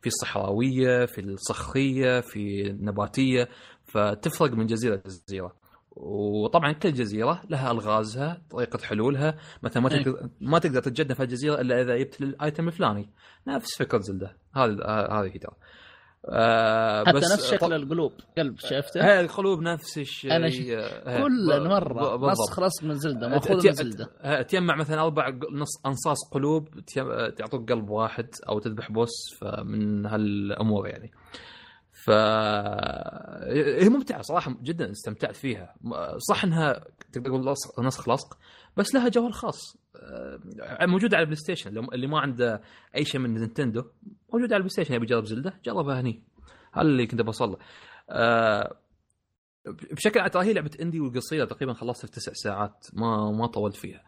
في الصحراوية في الصخرية في النباتية فتفرق من جزيرة لجزيرة وطبعا كل جزيرة لها ألغازها طريقة حلولها. مثلا ما أي. تقدر ما تقدر تتجدى في الجزيرة إلا إذا جبت الأيتم الفلاني. نفس فكرة زلدة. هذه هذه هي ترى آه حتى بس نفس شكل طب- القلوب. قلب شفته؟ هي القلوب نفس الشيء. أنا ش- آه، كل ب- مرة بالضبط. خلص من زلدة مأخوذ من زلدة. تجمع مثلا أربع نص أنصاص قلوب تعطوك قلب واحد أو تذبح boss فمن هالأمور يعني. ف هي ممتعة صراحة جدا استمتعت فيها. صح إنها تقدر تقول نسخ لصق بس لها جوهر خاص. آه، موجودة على ال PlayStation. اللي ما عنده أي شيء من Nintendo موجودة على ال PlayStation. يبي يجرب Zelda جربها هني. هذا اللي كنت بوصل له. آه بشكل ترى هي لعبة indie وقصيره تقريبا خلصتها في تسع ساعات. ما ما طولت فيها.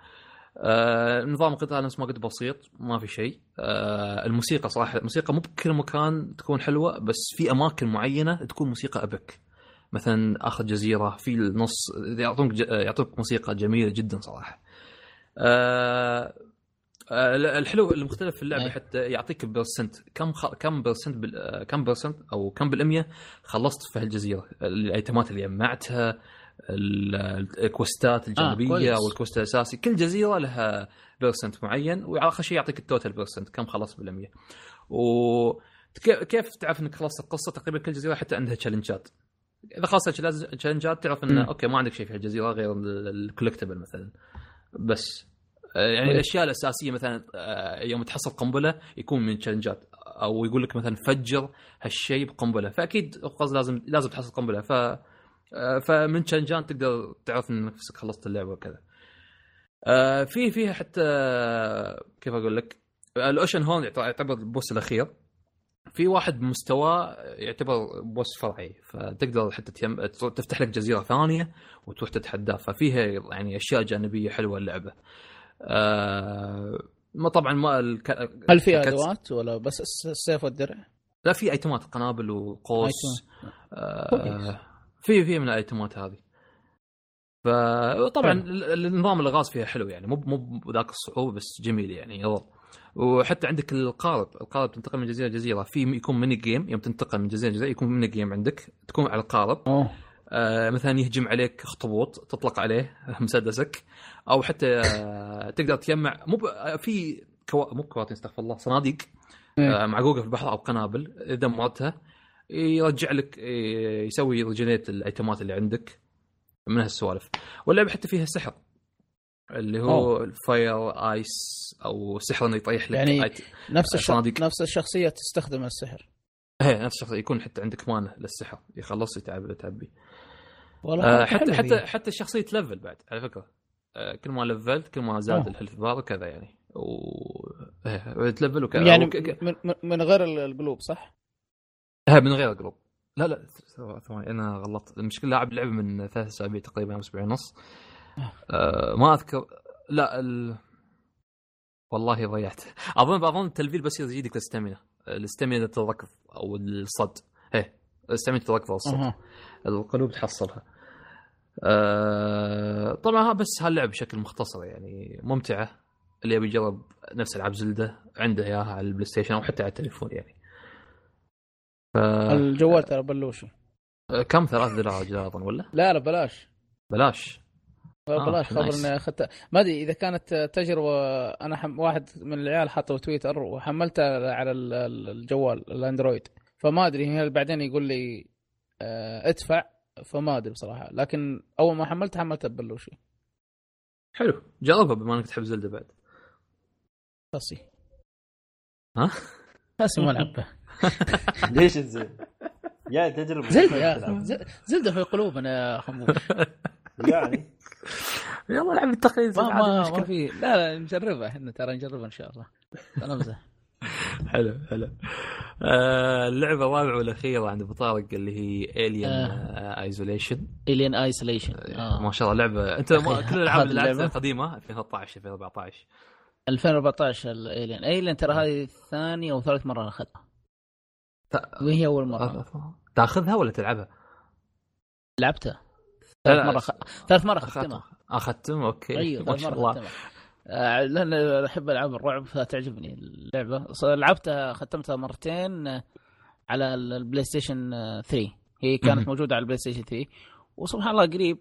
آه نظام القتال نفس ما قلت بسيط ما في شيء. آه الموسيقى صراحة الموسيقى مو بكل مكان تكون حلوة بس في أماكن معينة تكون موسيقى epic. مثلا آخر جزيرة في النص يعطونك ج- يعطوك موسيقى جميلة جدا صراحة. آه آه، الحلو المختلف في اللعبة أي. حتى يعطيك percent كم خ... كم percent بال... كم percent أو كم بالمية خلصت في هالجزيرة؟ الأيتمات اللي جمعتها الكويستات الجانبية كويس. أو ال quest الأساسي. كل جزيرة لها percent معين وآخر شيء يعطيك ال total percent كم خلصت بالمية. و كيف- كيف تعرف إنك خلصت القصة؟ تقريبا كل جزيرة حتى عندها تشالنجات إذا خلصت التشالنجات تعرف إنه. أوكي ما عندك شيء في الجزيره غير ال collectible مثلا. بس آه، يعني كويس. الأشياء الأساسية مثلا آه، يوم تحصل قنبلة يكون من تشالنجات أو يقول لك مثلا فجر هالشيء بقنبلة. فأكيد قصد لازم لازم تحصل قنبلة. ف آه، فمن تشالنجات تقدر تعرف إن نفسك خلصت اللعبة وكذا. آه، في فيها حتى كيف أقول لك؟ الأوشن هون يعت- يعتبر البوس الأخير. في واحد بمستواه يعتبر بوس فرعي فتقدر حتى تيم... تفتح لك جزيرة ثانية وتروح تتحداه. ففيها يعني أشياء جانبية حلوة اللعبة. آه... ما طبعا ما الك... هل الكتس- أدوات ولا بس الس- السيف والدرع؟ لا في أيتمات قنابل وقوس. آه... في في من الايتمات هذه. فطبعا النظام الغاز فيها حلو يعني مو مو بذاك الصعوبة بس جميل يعني يظل. وحتى عندك القارب القارب تنتقل من جزيرة لجزيرة في يكون mini game يوم تنتقل من جزيرة لجزيرة يكون mini game عندك تكون على القارب. آه مثلا يهجم عليك اخطبوط تطلق عليه مسدسك أو حتى آه تقدر تجمع مو آه، في كوا... مو كواتن استغفر الله صناديق. إيه. آه معقوقه في البحر أو قنابل إذا دمرتها يرجع لك آه، يسوي regenerate الأيتمات اللي عندك من هالسوالف واللعبة حتى فيها سحر اللي هو ال fire ice أو سحر إنه يطيح لك يعني ite- نفس الش... صناديق. نفس الشخصية تستخدم السحر إيه نفس الشخص يكون حتى عندك مانة للسحر يخلص يتعب تعبي والله آه حتى حتى ذي. حتى الشخصيه تلفل بعد على فكرة آه كل ما لفلت كل ما زاد أوه. ال health بار وكذا يعني و إيه، تلفل وكذا يعني وك- من, من- غير ال- القلوب صح؟ آه، من غير قلوب لا لا ثواني أنا غلطت. المشكلة لاعب اللعبه من ثلاث أسابيع تقريبا أو أسبوعين ونص. آه ما أذكر. لا ال... والله ضيعت. أظن أظن التلفيل بس يزيدك ال stamina ال stamina تركض أو الصد. إيه ال stamina تركض الصد. أها. القلوب تحصلها. آه طبعا ها- بس هاللعبه بشكل مختصر يعني ممتعة. اللي يبي يجرب نفس ألعاب Zelda عنده إياها على ال PlayStation أو حتى على التليفون يعني. ف... الجوال ترى بلوشي آه، كم؟ ثلاث دولار أظن ولا؟ لا لا بلاش. بلاش. آه، بلاش خبر. إني أخذتها. ما أدري إذا كانت تجربة أنا حم... واحد من العيال حطوا تويتر وحملتها على ال- ال- الجوال ال Android. فما أدري هل بعدين يقول لي آه، ادفع؟ فما أدري بصراحة. لكن أول ما حملتها حملتها ببلوشي. حلو. جربها بما إنك تحب زلدة بعد. خاصي ها؟ خاصي ما العبها ليش تزين؟ يا تجربه زلدة يا زلدة في قلوبنا يا خموش يعني. يلا العب التقييد ما ما, ما في لا لا نجربها إحنا ترى نجربها إن شاء الله. أنا امزح حلو حلو. آه اللعبة الرابعه والأخيرة عند ابو طارق اللي هي Alien. Isolation Alien Isolation ما شاء الله لعبه أنت كل الألعاب اللي لعبتها؟ قديمه 2013 2014 2014 ال Alien Alien ترى هذه ثاني أو ثالث مرة أخذها. ت- وهي أول مرة. تأخذها ولا تلعبها؟ لعبتها. ثالث مرة خ... ثالث مرة ختمها اختم okay. أيوه ما شاء الله. آه، لأن أحب العاب الرعب فتعجبني اللعبة. لعبتها ختمتها مرتين على ال- ال PlayStation آه، 3 هي كانت. موجودة على ال PlayStation 3 وسبحان الله قريب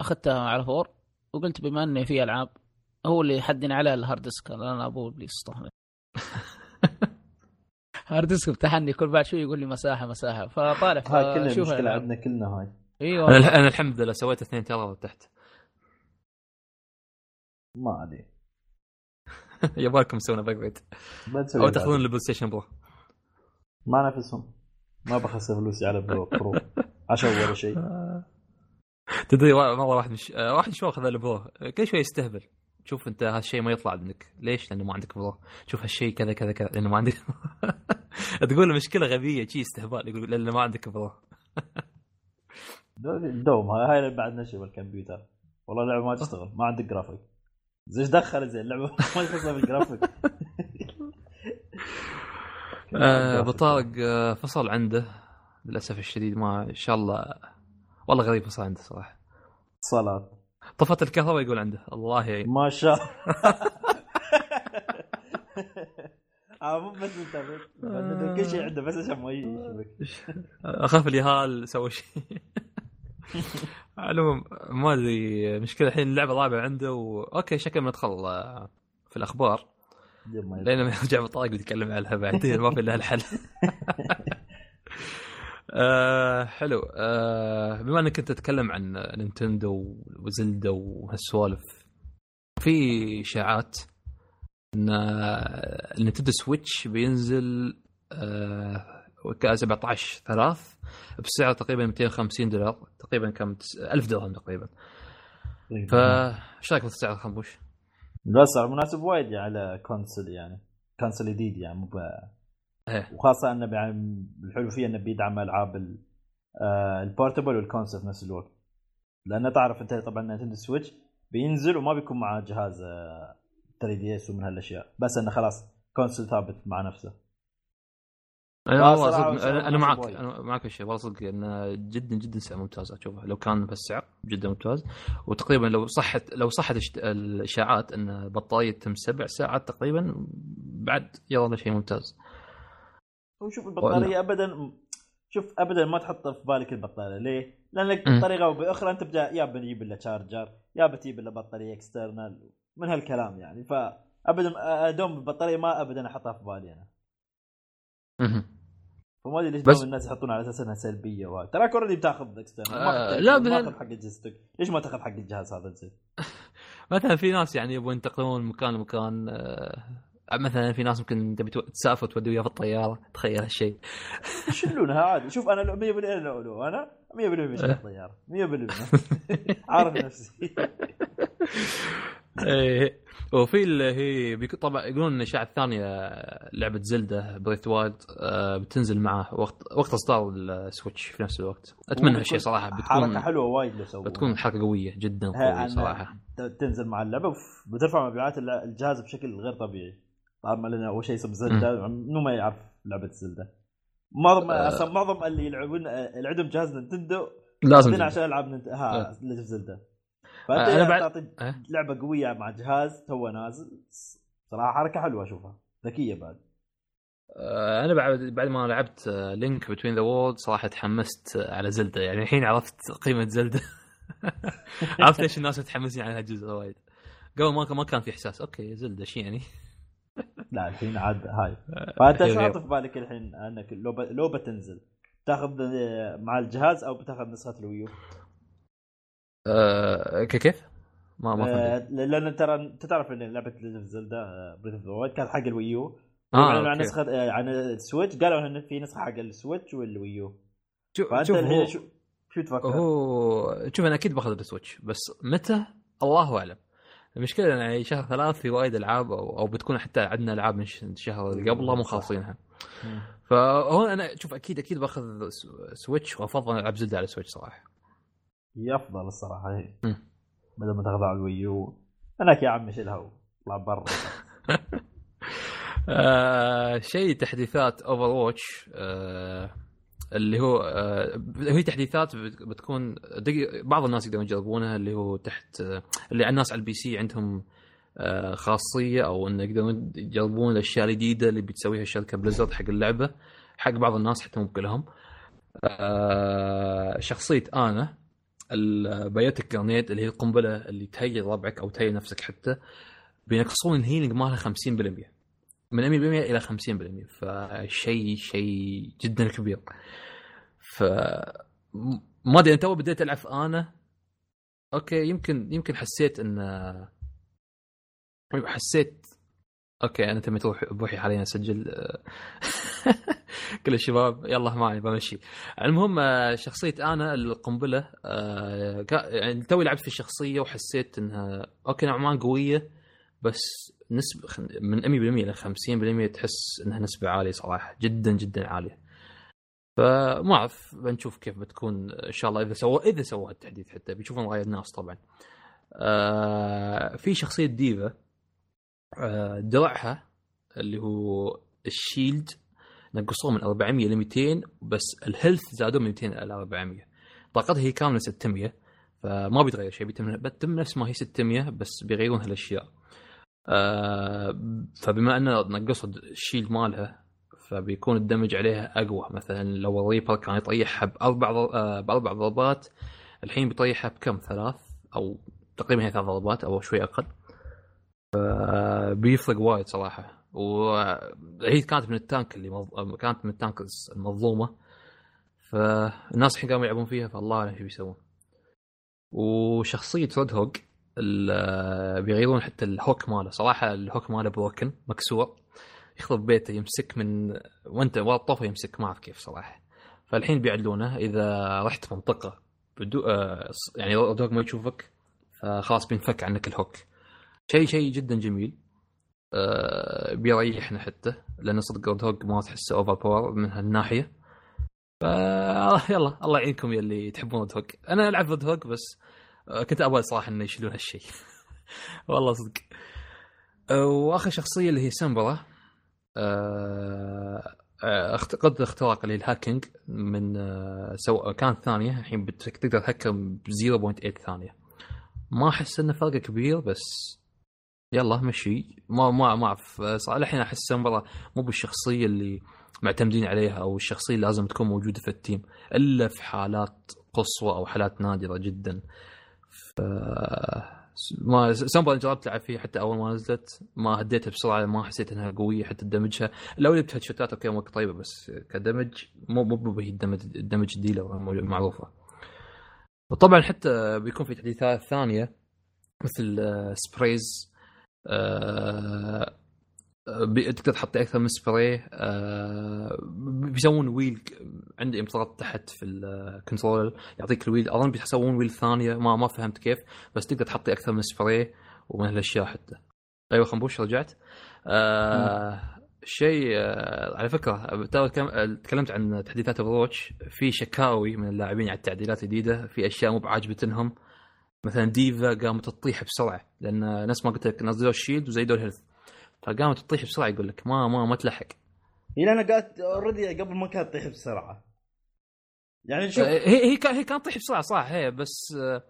أخذتها على four. وقلت بما إني في ألعاب هو اللي حدني على ال hard disk أنا ابو ابليس hard disk امتحني كل بعد شوي يقول لي مساحة مساحة. فطالع هاي كلها فشوف مشكلة الألعاب. عندنا كلنا هاي. أيوه أنا أنا الحمد لله سويت اثنين ترى تحت. ما ادري يبغالكم تسوون upgrade أو. تاخذون ال PlayStation Pro. ما نفسهم. ما بخسر فلوسي على Pro, Pro. عشان ولا شيء. تدري مره واحد مش واحد شو اخذ ال Pro. كل شوي يستهبل. شوف انت هالشيء ما يطلع منك. ليش؟ لأنه ما عندك فضول. شوف هالشيء كذا كذا كذا. لأنه ما عندك تقول مشكلة غبية شي استهبال يقول لأنه ما عندك فضول. دوم هاي بعد نشر بالكمبيوتر. والله اللعبة ما تشتغل ما عندك جرافيك زي إيش دخل زين اللعبة ما تخصها بالجرافيك ابو طارق فصل عنده. للأسف الشديد ما ان شاء الله. والله غريب فصل عنده صراحة. اتصالات طفت الكهرباء يقول عنده. الله يعين. ما شاء الله مو بس انت بس كل شيء عنده بس عشان ما يشبك. أخاف اليهال سوى شيء. العموم ما أدري مشكلة الحين اللعبة الرابعه عنده و... okay شكل ندخل آه، في الأخبار. لين ما يرجع ابو طارق بيتكلم عنها بعدين ما في الا الحل. آه حلو. آه بما انك انت تتكلم عن Nintendo و Zelda وهالسوالف في اشاعات إن ال Nintendo Switch بينزل آه 17 3 بسعر تقريبا 250 دولار تقريبا كم؟ 1000 درهم تقريبا. ف إيش رأيك بالسعر الخنبوش؟ بس مناسب وايد على console يعني console جديد يعني مو إيه. وخاصة انه الحلو فيه انه بيدعم ألعاب ال- آه، ال portable وال console في نفس الوقت. لأنه تعرف أنت طبعا Nintendo Switch بينزل وما بيكون معاه جهاز 3 DS ومن هالأشياء. بس أنه خلاص console ثابت مع نفسه. أنا والله صدق أنا معك. أنا معك الشيء والله صدق انه جدا جدا سعر ممتاز أشوفه. لو كان بهالسعر جدا ممتاز. وتقريبا لو صحت لو صحت الإشاعات أن بطارية تتم سبع ساعات تقريبا بعد يظل شيء ممتاز. وشوف البطارية ابدا شوف ابدا ما تحط في بالك البطارية. ليه؟ لأنك. بطريقه أو بأخرى أنت بجا يا بتجيب له charger يا بتجيب له بطارية external من هالكلام يعني. فابدا دوم البطاريه ما ابدا أحطها في بالي أنا. مهم. فما أدري ليش بس- دوم الناس يحطون على أساس إنها سلبية وهاي تراك already بتاخذ external آه، لا، ما تاخذ حق اجهزتك ليش ما تاخذ حق الجهاز هذا؟ زين؟ مثلا في ناس يعني يبغون ينتقلون من مكان لمكان آه، مثلا في ناس ممكن تبي تسافر تودي وياه في الطيارة. تخيل هالشيء. يشلونها عادي. شوف أنا لو 100% لو, لو أنا 100% بشيل الطيارة. 100% عارف نفسي. إيه وفي اللي هي طبعا يقولون إن الاشاعه الثانية لعبة Zelda Breath Wild بتنزل معه وقت وقت إصدار ال Switch في نفس الوقت. أتمنى هالشيء صراحة حركة بتكون حلوة وايد لو سووها. بتكون حركة قوية جدا قوية صراحة. تنزل مع اللعبة وبترفع مبيعات الجهاز بشكل غير طبيعي. طبعا لأن اول شيء اسم Zelda. منو ما يعرف لعبة Zelda. معظم آه. أصلا معظم اللي يلعبون اللي عندهم جهاز Nintendo لازم Zelda. عشان ألعاب ننت... ها آه. Legend Zelda. آه، فأنت أنا أنا بعد- تعطي آه. لعبة قوية مع جهاز تو نازل صراحة حركة حلوة أشوفها. ذكية بعد. آه، أنا بعد بعد ما لعبت Link Between the World صراحة تحمست آه، على Zelda. يعني الحين عرفت قيمة Zelda. عرفت ليش الناس متحمسين على هالجزء وايد. قبل ما ما كان في إحساس. أوكي زلدا شي يعني؟ لا الحين عاد هاي. فأنت الحين شو غير. حاطط في بالك الحين؟ أنك لو ب... لو بتنزل تاخذ آه، مع الجهاز أو بتاخذ نسخة الويو؟ آه، ك- كيف؟ ما ما آه، فهمت لأن ترى أنت تعرف إن لعبة Zelda Breath of the Wild كانت حق الويو. آه اعلنوا عن. نسخة آه، عن السويتش قالوا إن في نسخة حق ال Switch وال Wii U. شوف فأنت شوف الحين شو شو تفكر؟ هو شوف أنا أكيد باخذ السويتش بس متى؟ الله أعلم. المشكلة يعني شهر ثلاث في وايد ألعاب أو, أو بتكون حتى عندنا ألعاب من الشهر اللي قبله مو. خالصينها. فهون أنا شوف أكيد أكيد باخذ سويتش وأفضل ألعب زلدة على سويتش صراحة هي افضل الصراحة هي مم. بدل ما تاخذ على الويو انك يا عم شيلها واطلع برا آه شيء تحديثات اوفر Overwatch آه اللي هو آه هي تحديثات بت- بتكون بعض الناس يقدرون يجربونها اللي هو تحت آه اللي الناس على ال PC عندهم آه خاصية أو انه يقدرون يجربون الأشياء الجديدة اللي بتسويها الشركة Blizzard حق اللعبة حق بعض الناس حتى مو كلهم. شخصية أنا ال biotic grenade اللي هي القنبلة اللي تهيل ربعك أو تهيل نفسك حتى بينقصون ال healing مالها 50% من 100% إلى 50% فشيء شيء جدا كبير. ف ما أدري تو بديت ألعب أنا. أوكي يمكن يمكن حسيت إن حسيت أوكي أنا تميت روحي بروحي حاليا اسجل كل الشباب يلا معي بمشي. المهم شخصية أنا القنبلة آه، يعني توي لعبت في الشخصية وحسيت إنها أوكي نوعا ما قوية بس نسبه خ- من 100% إلى 50% تحس إنها نسبة عالية صراحة جدا جدا عالية. فما أعرف بنشوف كيف بتكون إن شاء الله إذا سووا إذا سووا التحديث حتى بيشوفون راي الناس طبعا. آه في شخصية D.Va آه درعها اللي هو ال shield نقصوه من 400 ل 200 بس ال health زادوه من 200 إلى 400 طاقتها هي كاملة 600 فما بيتغير شيء بتم نفس ما هي 600 بس بيغيرون هالاشياء آه فبما أنه نقصوا ال shield مالها فبيكون ال damage عليها أقوى. مثلا لو ال Reaper كان يطيحها بأربع آه، بأربع ضربات الحين بيطيحها بكم؟ ثلاث أو تقريبا هي ثلاث ضربات أو شوي أقل. ف- بيفرق وايد صراحة. وهي كانت من ال tank اللي مض... كانت من ال tank المظلومة. فالناس الحين قاموا يلعبون فيها فالله أعلم إيش بيسوون. وشخصية Roadhog بيغيرون حتى ال hook ماله. صراحة ال hook ماله broken مكسور. يخرب بيته يمسك من وانت ورا الطوفة يمسك ما أعرف كيف صراحة. فالحين بيعدلونه. إذا رحت منطقة بدو آه يعني hook ما يشوفك فخلاص بينفك عنك ال hook. شيء شيء جدا جميل. آه بيريحنا حتى لأن صدق هوك ما تحسه overpower من هالناحية. ف يلا الله يعينكم يا اللي تحبون هوك أنا ألعب هوك بس كنت أبغى صراحة إنه يشيلون هالشيء. والله صدق. آه وآخر شخصية اللي هي Sombra آه آه، قد اختراق ال hacking من آه، سو... كانت ثانية الحين تقدر تهكر ب 0.8 ثانية. ما أحس إنه فرق كبير بس يلا مشي. ما ما ما أعرف صراحة الحين أحس Sombra مو بالشخصية اللي معتمدين عليها أو الشخصية اللي لازم تكون موجودة في ال team إلا في حالات قصوى أو حالات نادرة جدا. ف ما Sombra جربت العب فيها حتى أول ما نزلت. ما حبيتها بسرعة ما حسيت إنها قوية حتى damage ها لو لعبت headshot ات أوكي امورك طيبة بس ك damage مو مو بهي ال damage ال damage dealer معروفة. وطبعا حتى بيكون في تحديثات ثانية مثل آه، sprays آه، تقدر تحط أكثر من سبراي آه، بيسوون ويل عندي امتلاط تحت في الكنترول يعطيك الويل أظن بيسوون ويل ثانية ما ما فهمت كيف بس تقدر تحطي أكثر من سبراي ومن هالأشياء حتى. أيوه خنبوش رجعت. آه شيء آه على فكرة تكلمت عن تحديثات اوفروتش في شكاوي من اللاعبين على التعديلات الجديدة في أشياء مو بعاجبتهم مثلا D.Va قامت تطيح بسرعة لأن نفس ما قلت لك نزلوا ال shield وزيدوا ال health فقامت تطيح بسرعة يقول لك ما ما ما تلحق. هي أنا قالت already قبل ما كانت تطيح بسرعة. يعني شوف هي هي كان- هي كانت تطيح بسرعة صح هي بس آه،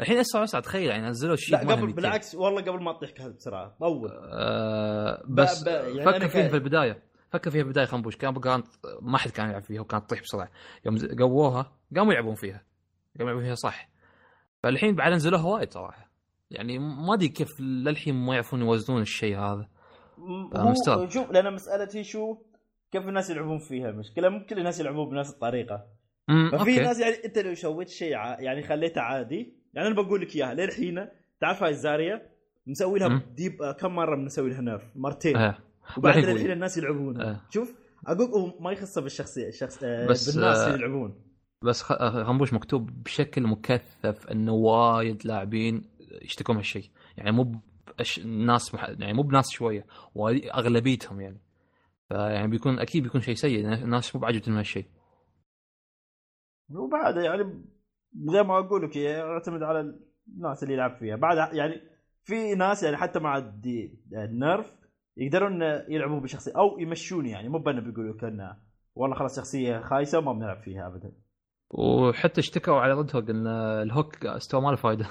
الحين أسرع اسرع تخيل يعني نزلوا ال shield لا قبل هم 200. بالعكس والله قبل ما تطيح كانت بسرعة. طول. آه بس ب- يعني فكر فيها في البداية. فكر فيها في البداية خنبوش كان كانت ما حد كان يلعب فيها وكانت تطيح بسرعة. يوم قووها قاموا يلعبون فيها. قاموا يلعبون فيها صح. فالحين بعد نزلوها وايد صراحة. يعني ما أدري كيف للحين ما يعرفون يوزنون الشيء هذا. آه، هو. شوف لأن مسألتي شو كيف الناس يلعبون فيها المشكلة مو كل الناس يلعبون بنفس الطريقة ففي أوكي ناس يعني أنت لو سويت شيء. يعني خليته عادي يعني أنا بقول لك إياها للحين تعرف هاي ال Zarya مسوي لها. ديب آه، كم مرة بنسوي لها nerf مرتين آه. وبعد والحين للحين قوي. الناس يلعبونها آه. شوف أقول ما يخصه بالشخصية الشخص آه بس، بالناس آه، اللي يلعبون بس آه، خنبوش مكتوب بشكل مكثف إنه وايد لاعبين يشتكون هالشيء يعني مو بأش... ناس مح... يعني مو بناس شوية وايد- أغلبيتهم يعني. فيعني بيكون أكيد بيكون شيء سيء الناس مو بعجبتهم هالشيء. وبعد يعني زي ما أقول لك يعتمد على الناس اللي يلعب فيها. بعد يعني في ناس يعني حتى مع الدي ال nerf يقدرون يلعبون بشخصية أو يمشون يعني مو بنا بيقولوا كنا والله خلاص شخصية خايسة وما بنلعب فيها ابدا. وحتى اشتكوا على Roadhog ان ال hook استوى ما له فايدة.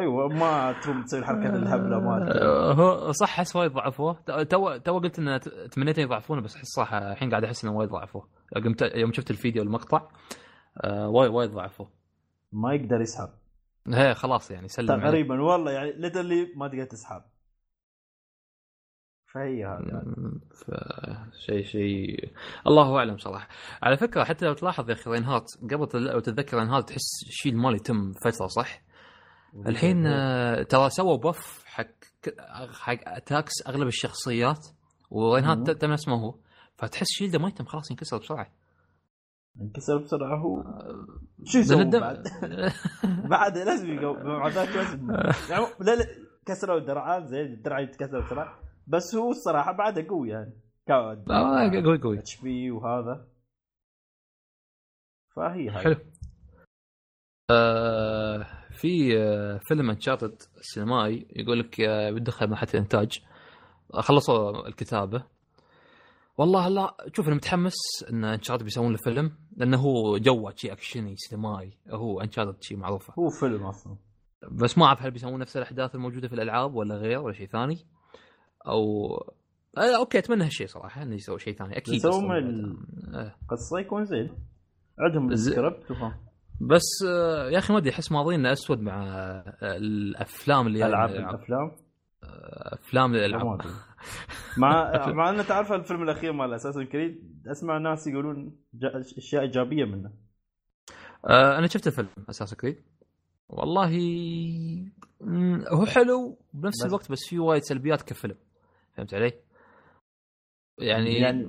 أيوه ما تقوم تسوي الحركه الهبلة مالتك آه، هو صح أحس وايد ضعفوه. تو تو قلت ان تمنيت ان يضعفونه بس أحس صح الحين قاعد أحس إنه وايد ضعفوه. يوم ت- يوم شفت الفيديو المقطع آه، وايد وايد ضعفوه. ما يقدر يسحب. هي خلاص يعني سلم. تقريبا والله يعني literally ما تقدر تسحب. فهي هذا شيء شيء. الله أعلم صراحة. على فكرة حتى لو تلاحظ يا أخي Reinhardt قبل لو تتذكر Reinhardt تحس ال shield ماله يتم فترة صح؟ الحين آه، ترى سووا buff حق حق attacks أغلب الشخصيات و Reinhardt. تم نفس ما هو. فتحس shield ه ما يتم خلاص ينكسر بسرعة. انكسر بسرعة هو آه، شو يسوي؟ الدم- بعد؟ بعد لازم يقو بعد ذاك لازم يعني لا لا كسروا الدرعات زي الدرع يتكسر بسرعة. بس هو الصراحة بعده قوي يعني. آه، قوي قوي. HP وهذا. فهي هاي. حلو. آه في آه فيلم Uncharted السينمائي يقول لك بيدخل مرحله الانتاج خلصوا الكتابة. والله لا شوف أنا متحمس إن Uncharted بيسوون له فيلم لأنه هو جوه شيء أكشني سينمائي. هو Uncharted شيء معروفة. هو فيلم أصلا. بس ما أعرف هل بيسوون نفس الأحداث الموجودة في الألعاب ولا غير ولا شيء ثاني. أو آه okay أتمنى هالشيء صراحة انه يسوي شيء ثاني أكيد يسوون. ال- آه. قصة يكون زين عندهم السكريبت بس آه، يا أخي ما أدري أحس ماضينا أسود مع آه، الأفلام اللي ألعاب يعني الأفلام أفلام ما الالعاب أدري. مع مع ان تعرف الفيلم الأخير مال اساسن كريد أسمع ناس يقولون جا- أشياء إيجابية منه آه، أنا شفت الفيلم أساسا كريد والله هو حلو بنفس بس- الوقت بس فيه وايد سلبيات كفيلم فهمت علي؟ يعني, يعني-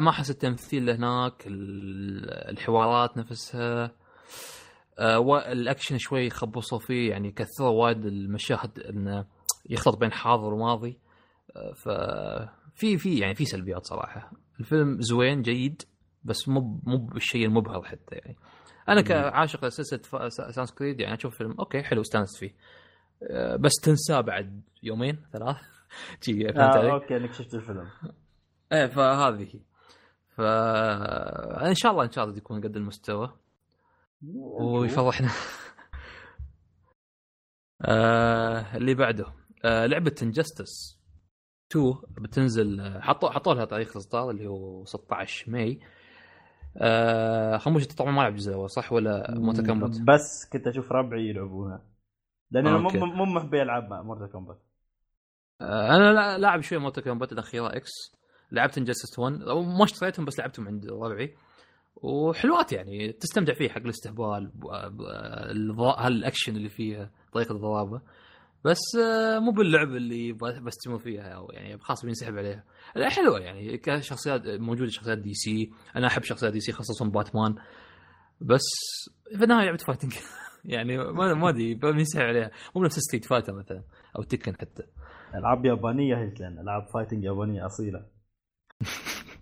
ما احس التمثيل هناك ال- الحوارات نفسها آه، وا- الأكشن شوي خبصوا فيه يعني كثروا وايد المشاهد انه يخلط بين حاضر وماضي. آه، ف في يعني في سلبيات صراحة. الفيلم زوين جيد بس مو مو بالشيء المبهر حتى يعني. أنا كعاشق لسلسلة Assassin's Creed يعني أشوف فيلم okay حلو استانست فيه. آه، بس تنساه بعد يومين ثلاث. شي فهمت آه علي؟ okay إنك شفت الفيلم. إيه فهذه هي. ف إن شاء الله إن شاء الله يكون قد المستوى. ويفرحنا. آه اللي بعده. آه لعبة Injustice 2 بتنزل آه، حطوا حطوا لها تاريخ الإصدار اللي هو 16 ماي. آه خموش انت طبعا ما لعب الجزء الأول صح ولا Mortal Kombat؟ بس كنت أشوف ربعي يلعبونها لأن أنا مو. مو محبي العاب Mortal Kombat آه أنا لا- لاعب شوي Mortal Kombat الأخيرة X. لعبت Injustice 1 أو ما اشتريتهم بس لعبتهم عند ربعي. وحلوات يعني تستمتع فيه حق الاستهبال هالأكشن اللي فيها طريقة الضرابه بس آه، مو باللعب اللي بستمر فيها أو يعني خلاص بينسحب عليها. لا حلوة يعني كشخصيات موجودة شخصيات DC. أنا أحب شخصيات DC خاصة باتمان بس في النهاية لعبه fighting يعني ما ما أدري بينسحب عليها مو نفس Street Fighter مثلا أو Tekken حتى ألعاب يابانية هي لأن ألعاب fighting يابانية أصيلة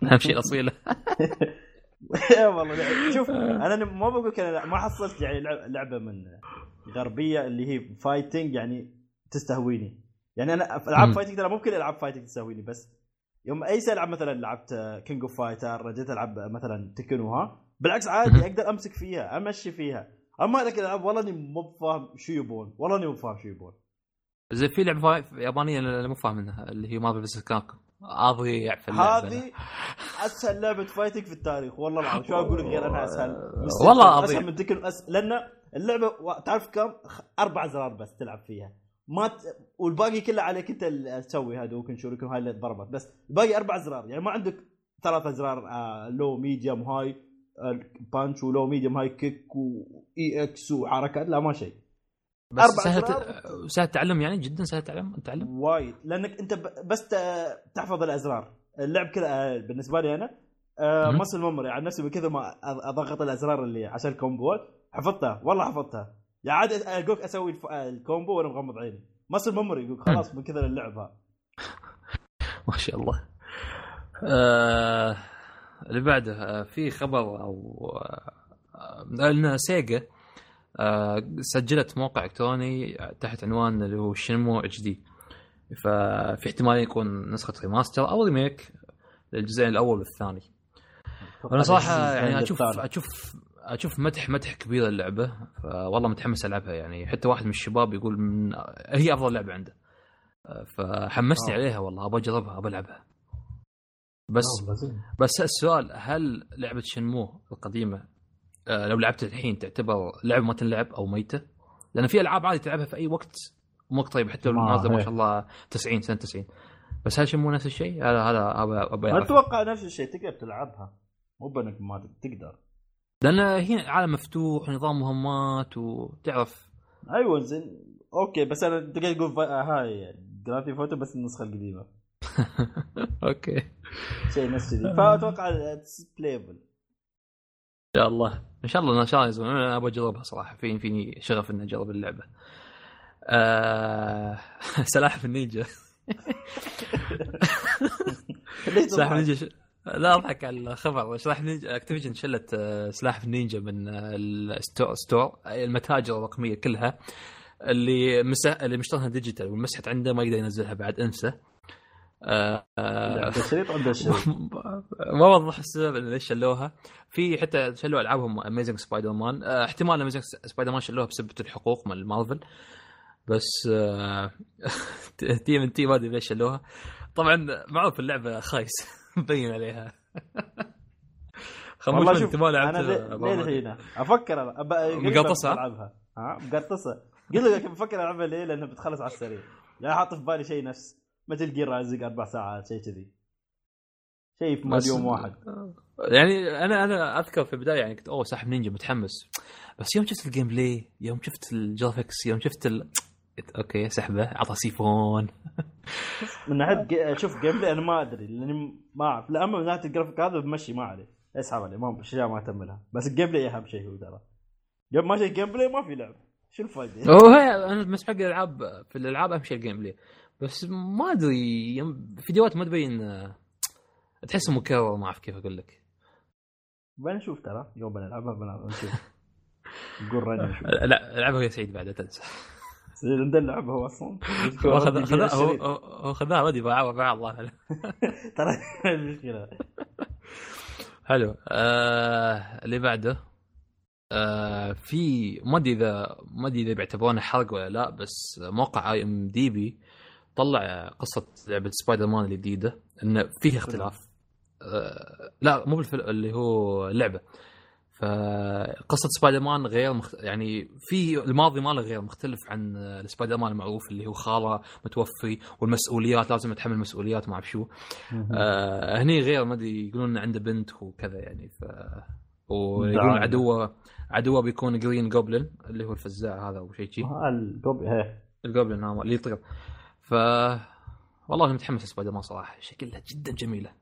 أهم شيء الأصيلة يا والله. شوف أنا ما بقول لك أنا ما حصلت يعني لعب- لعبة من غربية اللي هي fighting يعني تستهويني يعني أنا في ألعاب. fighting ترى ممكن ألعاب fighting تستهويني بس يوم أي ألعب مثلا لعبت King of Fighter رجيت ألعب مثلا Tekken وها بالعكس عادي. أقدر أمسك فيها أمشي فيها أما هذاك الالعاب والله إني مو فاهم شو يبون. والله إني مو فاهم شو يبون. زي في لعبة يابانية أنا مو فاهم منها اللي هي Marvel versus Capcom اضيع في اللعبة. هذه أسهل لعبة fighting في التاريخ والله العظيم. شو أقول لك غير انها أسهل؟ والله أسهل عظيم. من Tekken أس... لأن اللعبة تعرف كم؟ أربع زرار بس تلعب فيها. ما ت... والباقي كله عليك أنت تسوي هذوك Shoryuken هاي اللي ضربت بس الباقي أربع زرار. يعني ما عندك ثلاث ازرار آه low medium high. punch و low medium high kick و EX وحركات لا ما شيء. بس سهل. سهل التعلم يعني؟ جدا سهل التعلم؟ التعلم؟ وايد. لأنك أنت ب... بس ت... تحفظ الأزرار. اللعب كذا آه، بالنسبة لي أنا. muscle memory عن نفسي كثر ما أضغط الأزرار اللي عشان الكومبوات حفظتها والله حفظتها. يعني عاد أقولك أسوي الف... آه، ال combo وأنا مغمض عيني. muscle memory يقول خلاص من كثر اللعب ها ما شاء الله. آه اللي بعده آه في خبر أو آه ان Sega آه سجلت موقع إلكتروني تحت عنوان اللي هو Shenmue HD. ففي احتمال يكون نسخة remaster أو remake للجزئين الأول والثاني. أنا صراحة يعني أشوف أشوف أشوف مدح مدح كبير للعبه فوالله متحمس ألعبها يعني. حتى واحد من الشباب يقول من هي أفضل لعبة عنده. فحمسني آه. عليها والله ابى أجربها ابى ألعبها. بس بس السؤال هل لعبة شنمو القديمة آه، لو لعبتها الحين تعتبر لعبة ما تنلعب أو ميتة؟ لأن في ألعاب عادي تلعبها في أي وقت مو طيب حتى لو ما نازله ما. شاء الله 90 سنة 90 بس هل شنمو نفس الشيء؟ هذا هذا. أتوقع نفس الشيء تقدر تلعبها مو بإنك ما تقدر لأن هي عالم مفتوح ونظام مهمات وتعرف أيوه زين أوكي بس أنا تقدر تقول آه، هاي جرافي فوتو بس النسخة القديمة okay. شيء نفس كذي فأتوقع playable ان شاء الله. إن شاء الله ان شاء الله أنا أبغى أجربها صراحة. في فيني شغف إني أجرب اللعبة. آه... سلاحف النينجا. سلاحف؟ النينجا ش... لا أضحك على الخبر. سلاحف نينجا Activision شلت آه، سلاحف النينجا من آه، ال store store. المتاجر الرقمية كلها اللي مسح اللي مشتريها digital ومسحت عنده ما يقدر ينزلها بعد أنسى. آه، آه، عنده شريط عنده شريط ما وضح السبب ليش شلوها. في حتى شلوا ألعابهم Amazing Spider-Man احتمال Amazing Spider-Man شلوها بسبب الحقوق مال مارفل بس TMNT ما أدري ليش شلوها. طبعا معروف اللعبة خايس مبين عليها. خمس والله من شوف ما أنا لعبت ليه ليه الحين أفكر مقرطصة؟ ألعبها. ها؟ مقرطصة. قلت لك بفكر ألعبها ليه؟ لأنها بتخلص على السريع. يعني حاط في بالي شيء نفس. Metal Gear Rising أربع ساعات شيء كذي. شيء في مال يوم واحد. يعني أنا أنا أذكر في البداية يعني كنت أوه سلاحف نينجا متحمس. بس يوم شفت ال gameplay يوم شفت ال graphics يوم شفت ال... okay سحبة عطى سيفون. من ناحية جي... شوف gameplay أنا ما أدري لأني ما أعرف. لا أما من ناحية الجرافيك هذا بمشي ما عليه. أسحب عليه ما أشياء ما أهتم لها. بس ال gameplay أهم شيء هو ترى. قبل ما شيء gameplay ما في لعب. شو الفائدة؟ هو أنا بس حق الألعاب في الألعاب أهم شيء ال gameplay بس ما أدري فيديوهات ما تبين تحسه مكرر ما أعرف كيف أقول لك. بنشوف ترى؟ يوم بنلعبها بنلعبها نشوف نقول نشوف لا العبها ويا سعيد بعد تنسى. زين عند اللعبه هو أصلا. هو خذ- خذا- هو خذاها ودي باع باع الله. ترى المشكلة حلو. آه اللي بعده. آه في ما أدري اذا ما أدري إذا بيعتبرونه حرق ولا لا بس موقع IMDb طلع قصة لعبة سبايدر مان الجديدة إنه فيها اختلاف. آه لا مو بالفيلم اللي هو اللعبه فقصة سبايدر مان غير مخت... يعني في الماضي ماله غير مختلف عن السبايدر مان المعروف اللي هو خاله متوفي والمسؤوليات لازم يتحمل مسؤوليات ما أعرف شو. آه هني غير ما أدري يقولون عنده بنت وكذا يعني ف ويقولون. عدوه. عدوه بيكون Green Goblin اللي هو الفزاع هذا أو شيء شي. ها الكوبي هي ال Goblin هذا اللي يطير ف والله متحمس لسبايدر مان صراحة شكلها جدا جميلة.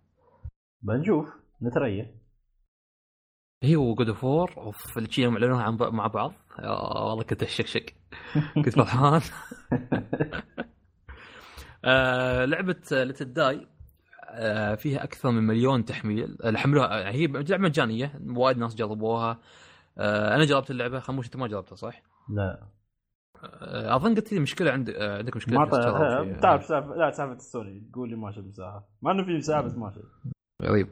بنشوف نتريا هي و God of War اوف يوم اعلنوها عن مع بعض. يا والله كنت اشكشك كنت فرحان. آه لعبة Let It Die آه فيها أكثر من مليون تحميل. آه، حملوها هي لعبه مجانية وايد ناس جربوها. آه أنا جربت اللعبة خموش أنت ما جربتها صح؟ لا. آه أظن قلت لي مشكلة عند آه عندك مشكلة ما شيء. تعرف سالفه لا سالفة السوني تقول لي ماشي مساحة ما انه في مساحه بس ماشي غريب.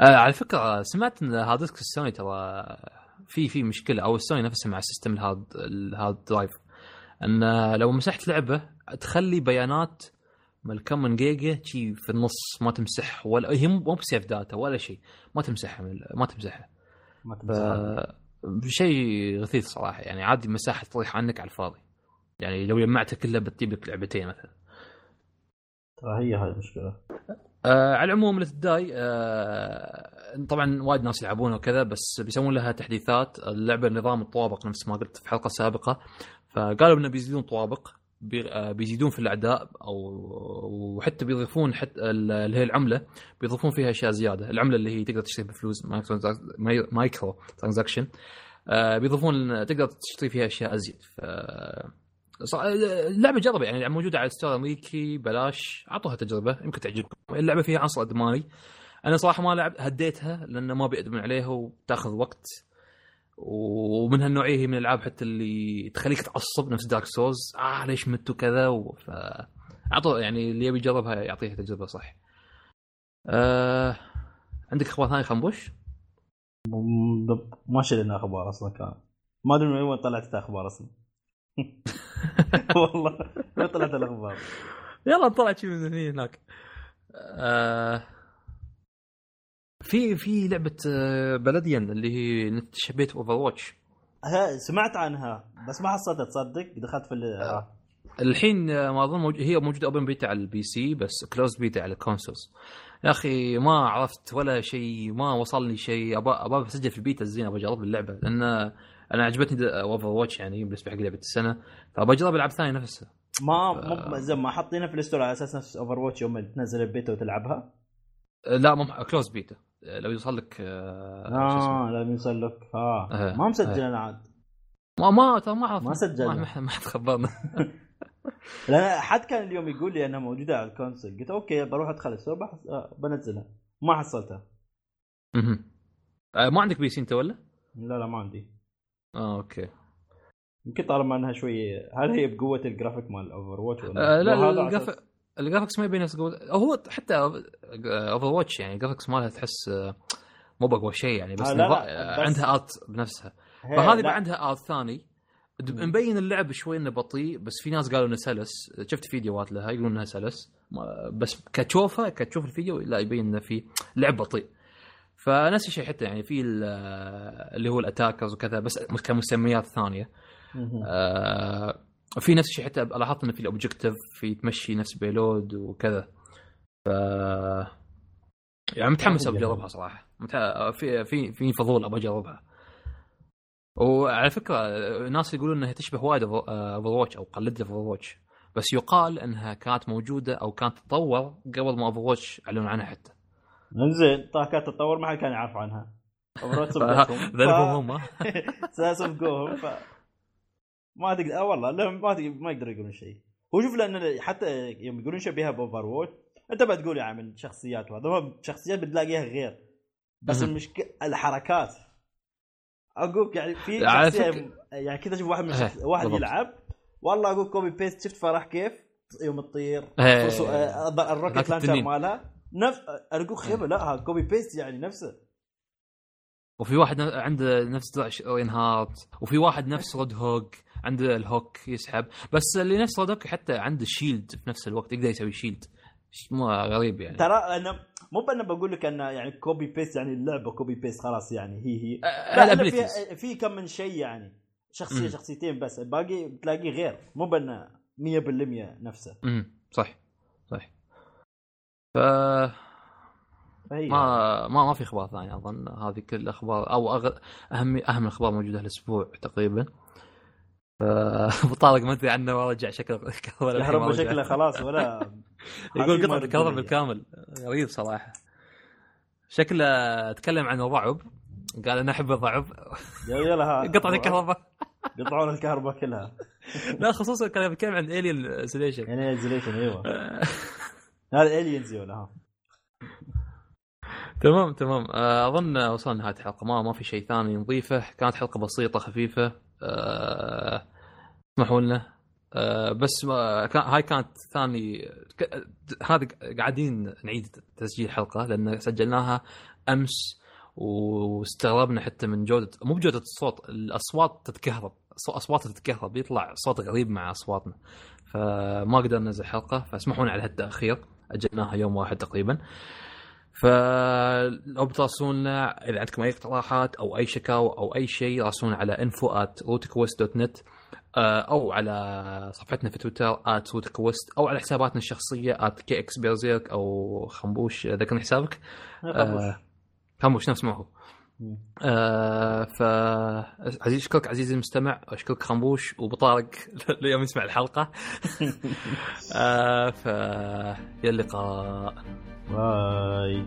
آه على فكرة سمعت إن hard disk ال Sony ترى في في مشكلة أو السوني نفسها مع system ال hard ال hard drive إن لو مسحت لعبة تخلي بيانات مال كم من جيجا شي في النص ما تمسح ولا هي مو مو ب save data ولا شيء ما تمسحها من ما تمسحها. ما ف تمسح شيء غثيث صراحة. يعني عادي مساحة تطيح عنك على الفاضي. يعني لو جمعتها كلها بتجيب لك لعبتين مثلا. ترى هي هاي المشكلة. آه على العموم Let It Die آه طبعا وايد ناس يلعبونها وكذا بس بيسوون لها تحديثات. اللعبة نظام الطوابق نفس ما قلت في الحلقة السابقه فقالوا إنه بيزيدون طوابق. بيزيدون في الأعداء أو وحتى بيضيفون حتى ال- اللي هي العملة بيضيفون فيها أشياء زيادة. العملة اللي هي تقدر تشتري بفلوس micro transac- mi- micro transaction آه، بيضيفون تقدر تشتري فيها أشياء أزيد. ف اللعبة جربة يعني موجودة على ال store الامريكي بلاش أعطوها تجربة يمكن تعجبكم. اللعبة فيها عنصر أدماني. أنا صراحة ما لعب هديتها لأن ما بيأدمن عليها وتأخذ وقت. ومن هالنوعيه هي من الألعاب حتى اللي تخليك تعصب نفس دارك سوز آه ليش متوا كذا؟ و... ف يعني اللي يبي يجربها يعطيها تجربة صح. آه... عندك أخبار ثانية خنبوش؟ ما شلنا أخبار أصلا كان. ما أدري من وين طلعت الأخبار أصلا. والله. وين طلعت الأخبار؟ يلا طلع شيء من هني هناك. آه في في لعبة آه، Paladins اللي هي شبيهة Overwatch سمعت عنها بس ما حصلتها تصدق؟ دخلت في ها. الحين آه، ما أظن موج... هي موجودة open beta على ال PC بس close beta على ال consoles يا أخي ما عرفت ولا شيء ما وصلني شيء. ابى ابى أسجل في البيتا الزين ابى أجرب اللعبة. لأن أنا عجبتني Overwatch يعني بالنسبة حق لعبة السنة. فابى أجرب العاب ثانية نفسها. ما مو زين ما حاطينها في ال store على أساس نفس Overwatch يوم تنزل البيتا وتلعبها؟ آه، لا مو close beta آه، لو يوصل لك. آه لازم يوصل لك آه. آه، ما مسجل. أنا عاد. ما ما ترى ما ما سجلنا. ما ما حد خبرنا لا حد كان اليوم يقول لي أنها موجودة على ال console قلت okay بروح أدخل السوق بحص... آه، بنزلها. ما حصلتها. آه، ما عندك PC أنت ولا؟ لا لا ما عندي. آه okay. يمكن طالما أنها شوي هل هي بقوة الجرافيك مال Overwatch ولا آه لا لا؟ على ال graph... ال graphics ما يبين نفس قوة هو حتى Overwatch يعني ال graphics مالها تحس آه، مو بقوة شيء يعني بس, آه، لا، لا، آه، بس- عندها art بنفسها. فهذه بقى عندها art ثاني. مبين اللعب شوي إنه بطيء بس في ناس قالوا إنه سلس. شفت فيديوهات لها يقولون إنها سلس. بس كتشوفها كتشوف الفيديو لا يبين إنه في لعب بطيء. فنفس الشيء حتى يعني في ال- اللي هو ال attackers وكذا بس كمسميات ثانية. آه في نفس الشيء حتى لاحظت انه في ال objective في تمشي نفس payload وكذا. ف يعني متحمس ابي أجربها صراحة. متح... في في في فضول أبغى أجربها. وعلى فكرة الناس يقولون إنها تشبه وايد Overwatch أو قلدت Overwatch بس يقال إنها كانت موجودة أو كانت تتطور قبل ما Overwatch أعلنوا عنها حتى. انزين طاقة كانت تتطور ما حد كان يعرف عنها. اوفر ذنبهم هم سبقوهم ف ما تقدر آه والله لا ما تقدر ما يقدروا يقولون شيء. هو شوف لأن حتى يوم يقولون شبيهه ب Overwatch أنت بتقول يا عم شخصيات وهذا هو شخصيات بتلاقيها غير. بس. المشكلة الحركات. اقولك يعني في شخصية يعني كذا أشوف واحد من إيه، شخص... واحد بالضبط. يلعب والله أقول copy paste شفت فرح كيف؟ يوم تطير إيه. آه، ال rocket launcher. مالها نفس أقول خيبة لا ها copy paste يعني نفسه. وفي واحد عنده نفس Reinhardt وفي واحد نفس Roadhog عنده ال hook يسحب. بس اللي نفس hog حتى عنده shield في نفس الوقت يقدر يسوي shield مو غريب يعني. ترى أنا مو بأنا بقول لك انه يعني copy paste يعني اللعبة copy paste خلاص يعني هي هي. آه، لا ال abilities في في كم من شيء يعني. شخصية مم. شخصيتين بس. الباقي بتلاقيه غير. مو بأنه 100% نفسه. امم صح. صح. ف فهي ما ما ما في أخبار ثانية أظن. هذه كل الأخبار أو أغ... اهم أهم الأخبار موجودة هالاسبوع تقريبا. ابو طارق ما أدري عنه ما رجع شكله كهرباء الحين ما كهرباء رجع. شكله خلاص ولا يقول قطعة رد الكهرباء. بالكامل. غريب صراحة. شكله تكلم عن الرعب قال أنا أحب الرعب يلا ها قطعة الكهرباء. قطعوا الكهرباء كلها. لا خصوصا كان يتكلم عن Alien Isolation يعني Isolation أيوه. هذا Aliens ولا ها تمام تمام. آه، أظن وصلنا نهايه الحلقة. ما ما في شيء ثاني نضيفه. كانت حلقة بسيطة خفيفة. اسمحوا لنا. آه، بس ما هاي كانت ثاني هذه قاعدين نعيد تسجيل حلقة لأن سجلناها أمس واستغربنا حتى من جوده مو بجودة الصوت الأصوات تتكهرب صو- أصوات تتكهرب يطلع صوت غريب مع أصواتنا. فما قدرنا ننزل حلقة فاسمحوا لنا على هالتأخير أجلناها يوم واحد تقريبا. فلو بتراسلونا إذا عندكم أي اقتراحات أو أي شكاوى أو أي شيء راسلونا على info@rootquest.net آه، أو على صفحتنا في تويتر @rootquest أو على حساباتنا الشخصية @kxberzerk أو خنبوش ذكرني حسابك؟ آه، خنبوش. نفس ما هو. آه ف عزيز أشكرك عزيزي المستمع أشكرك خنبوش وبطارق اليوم يسمع الحلقة. آه ف إلى اللقاء. 拜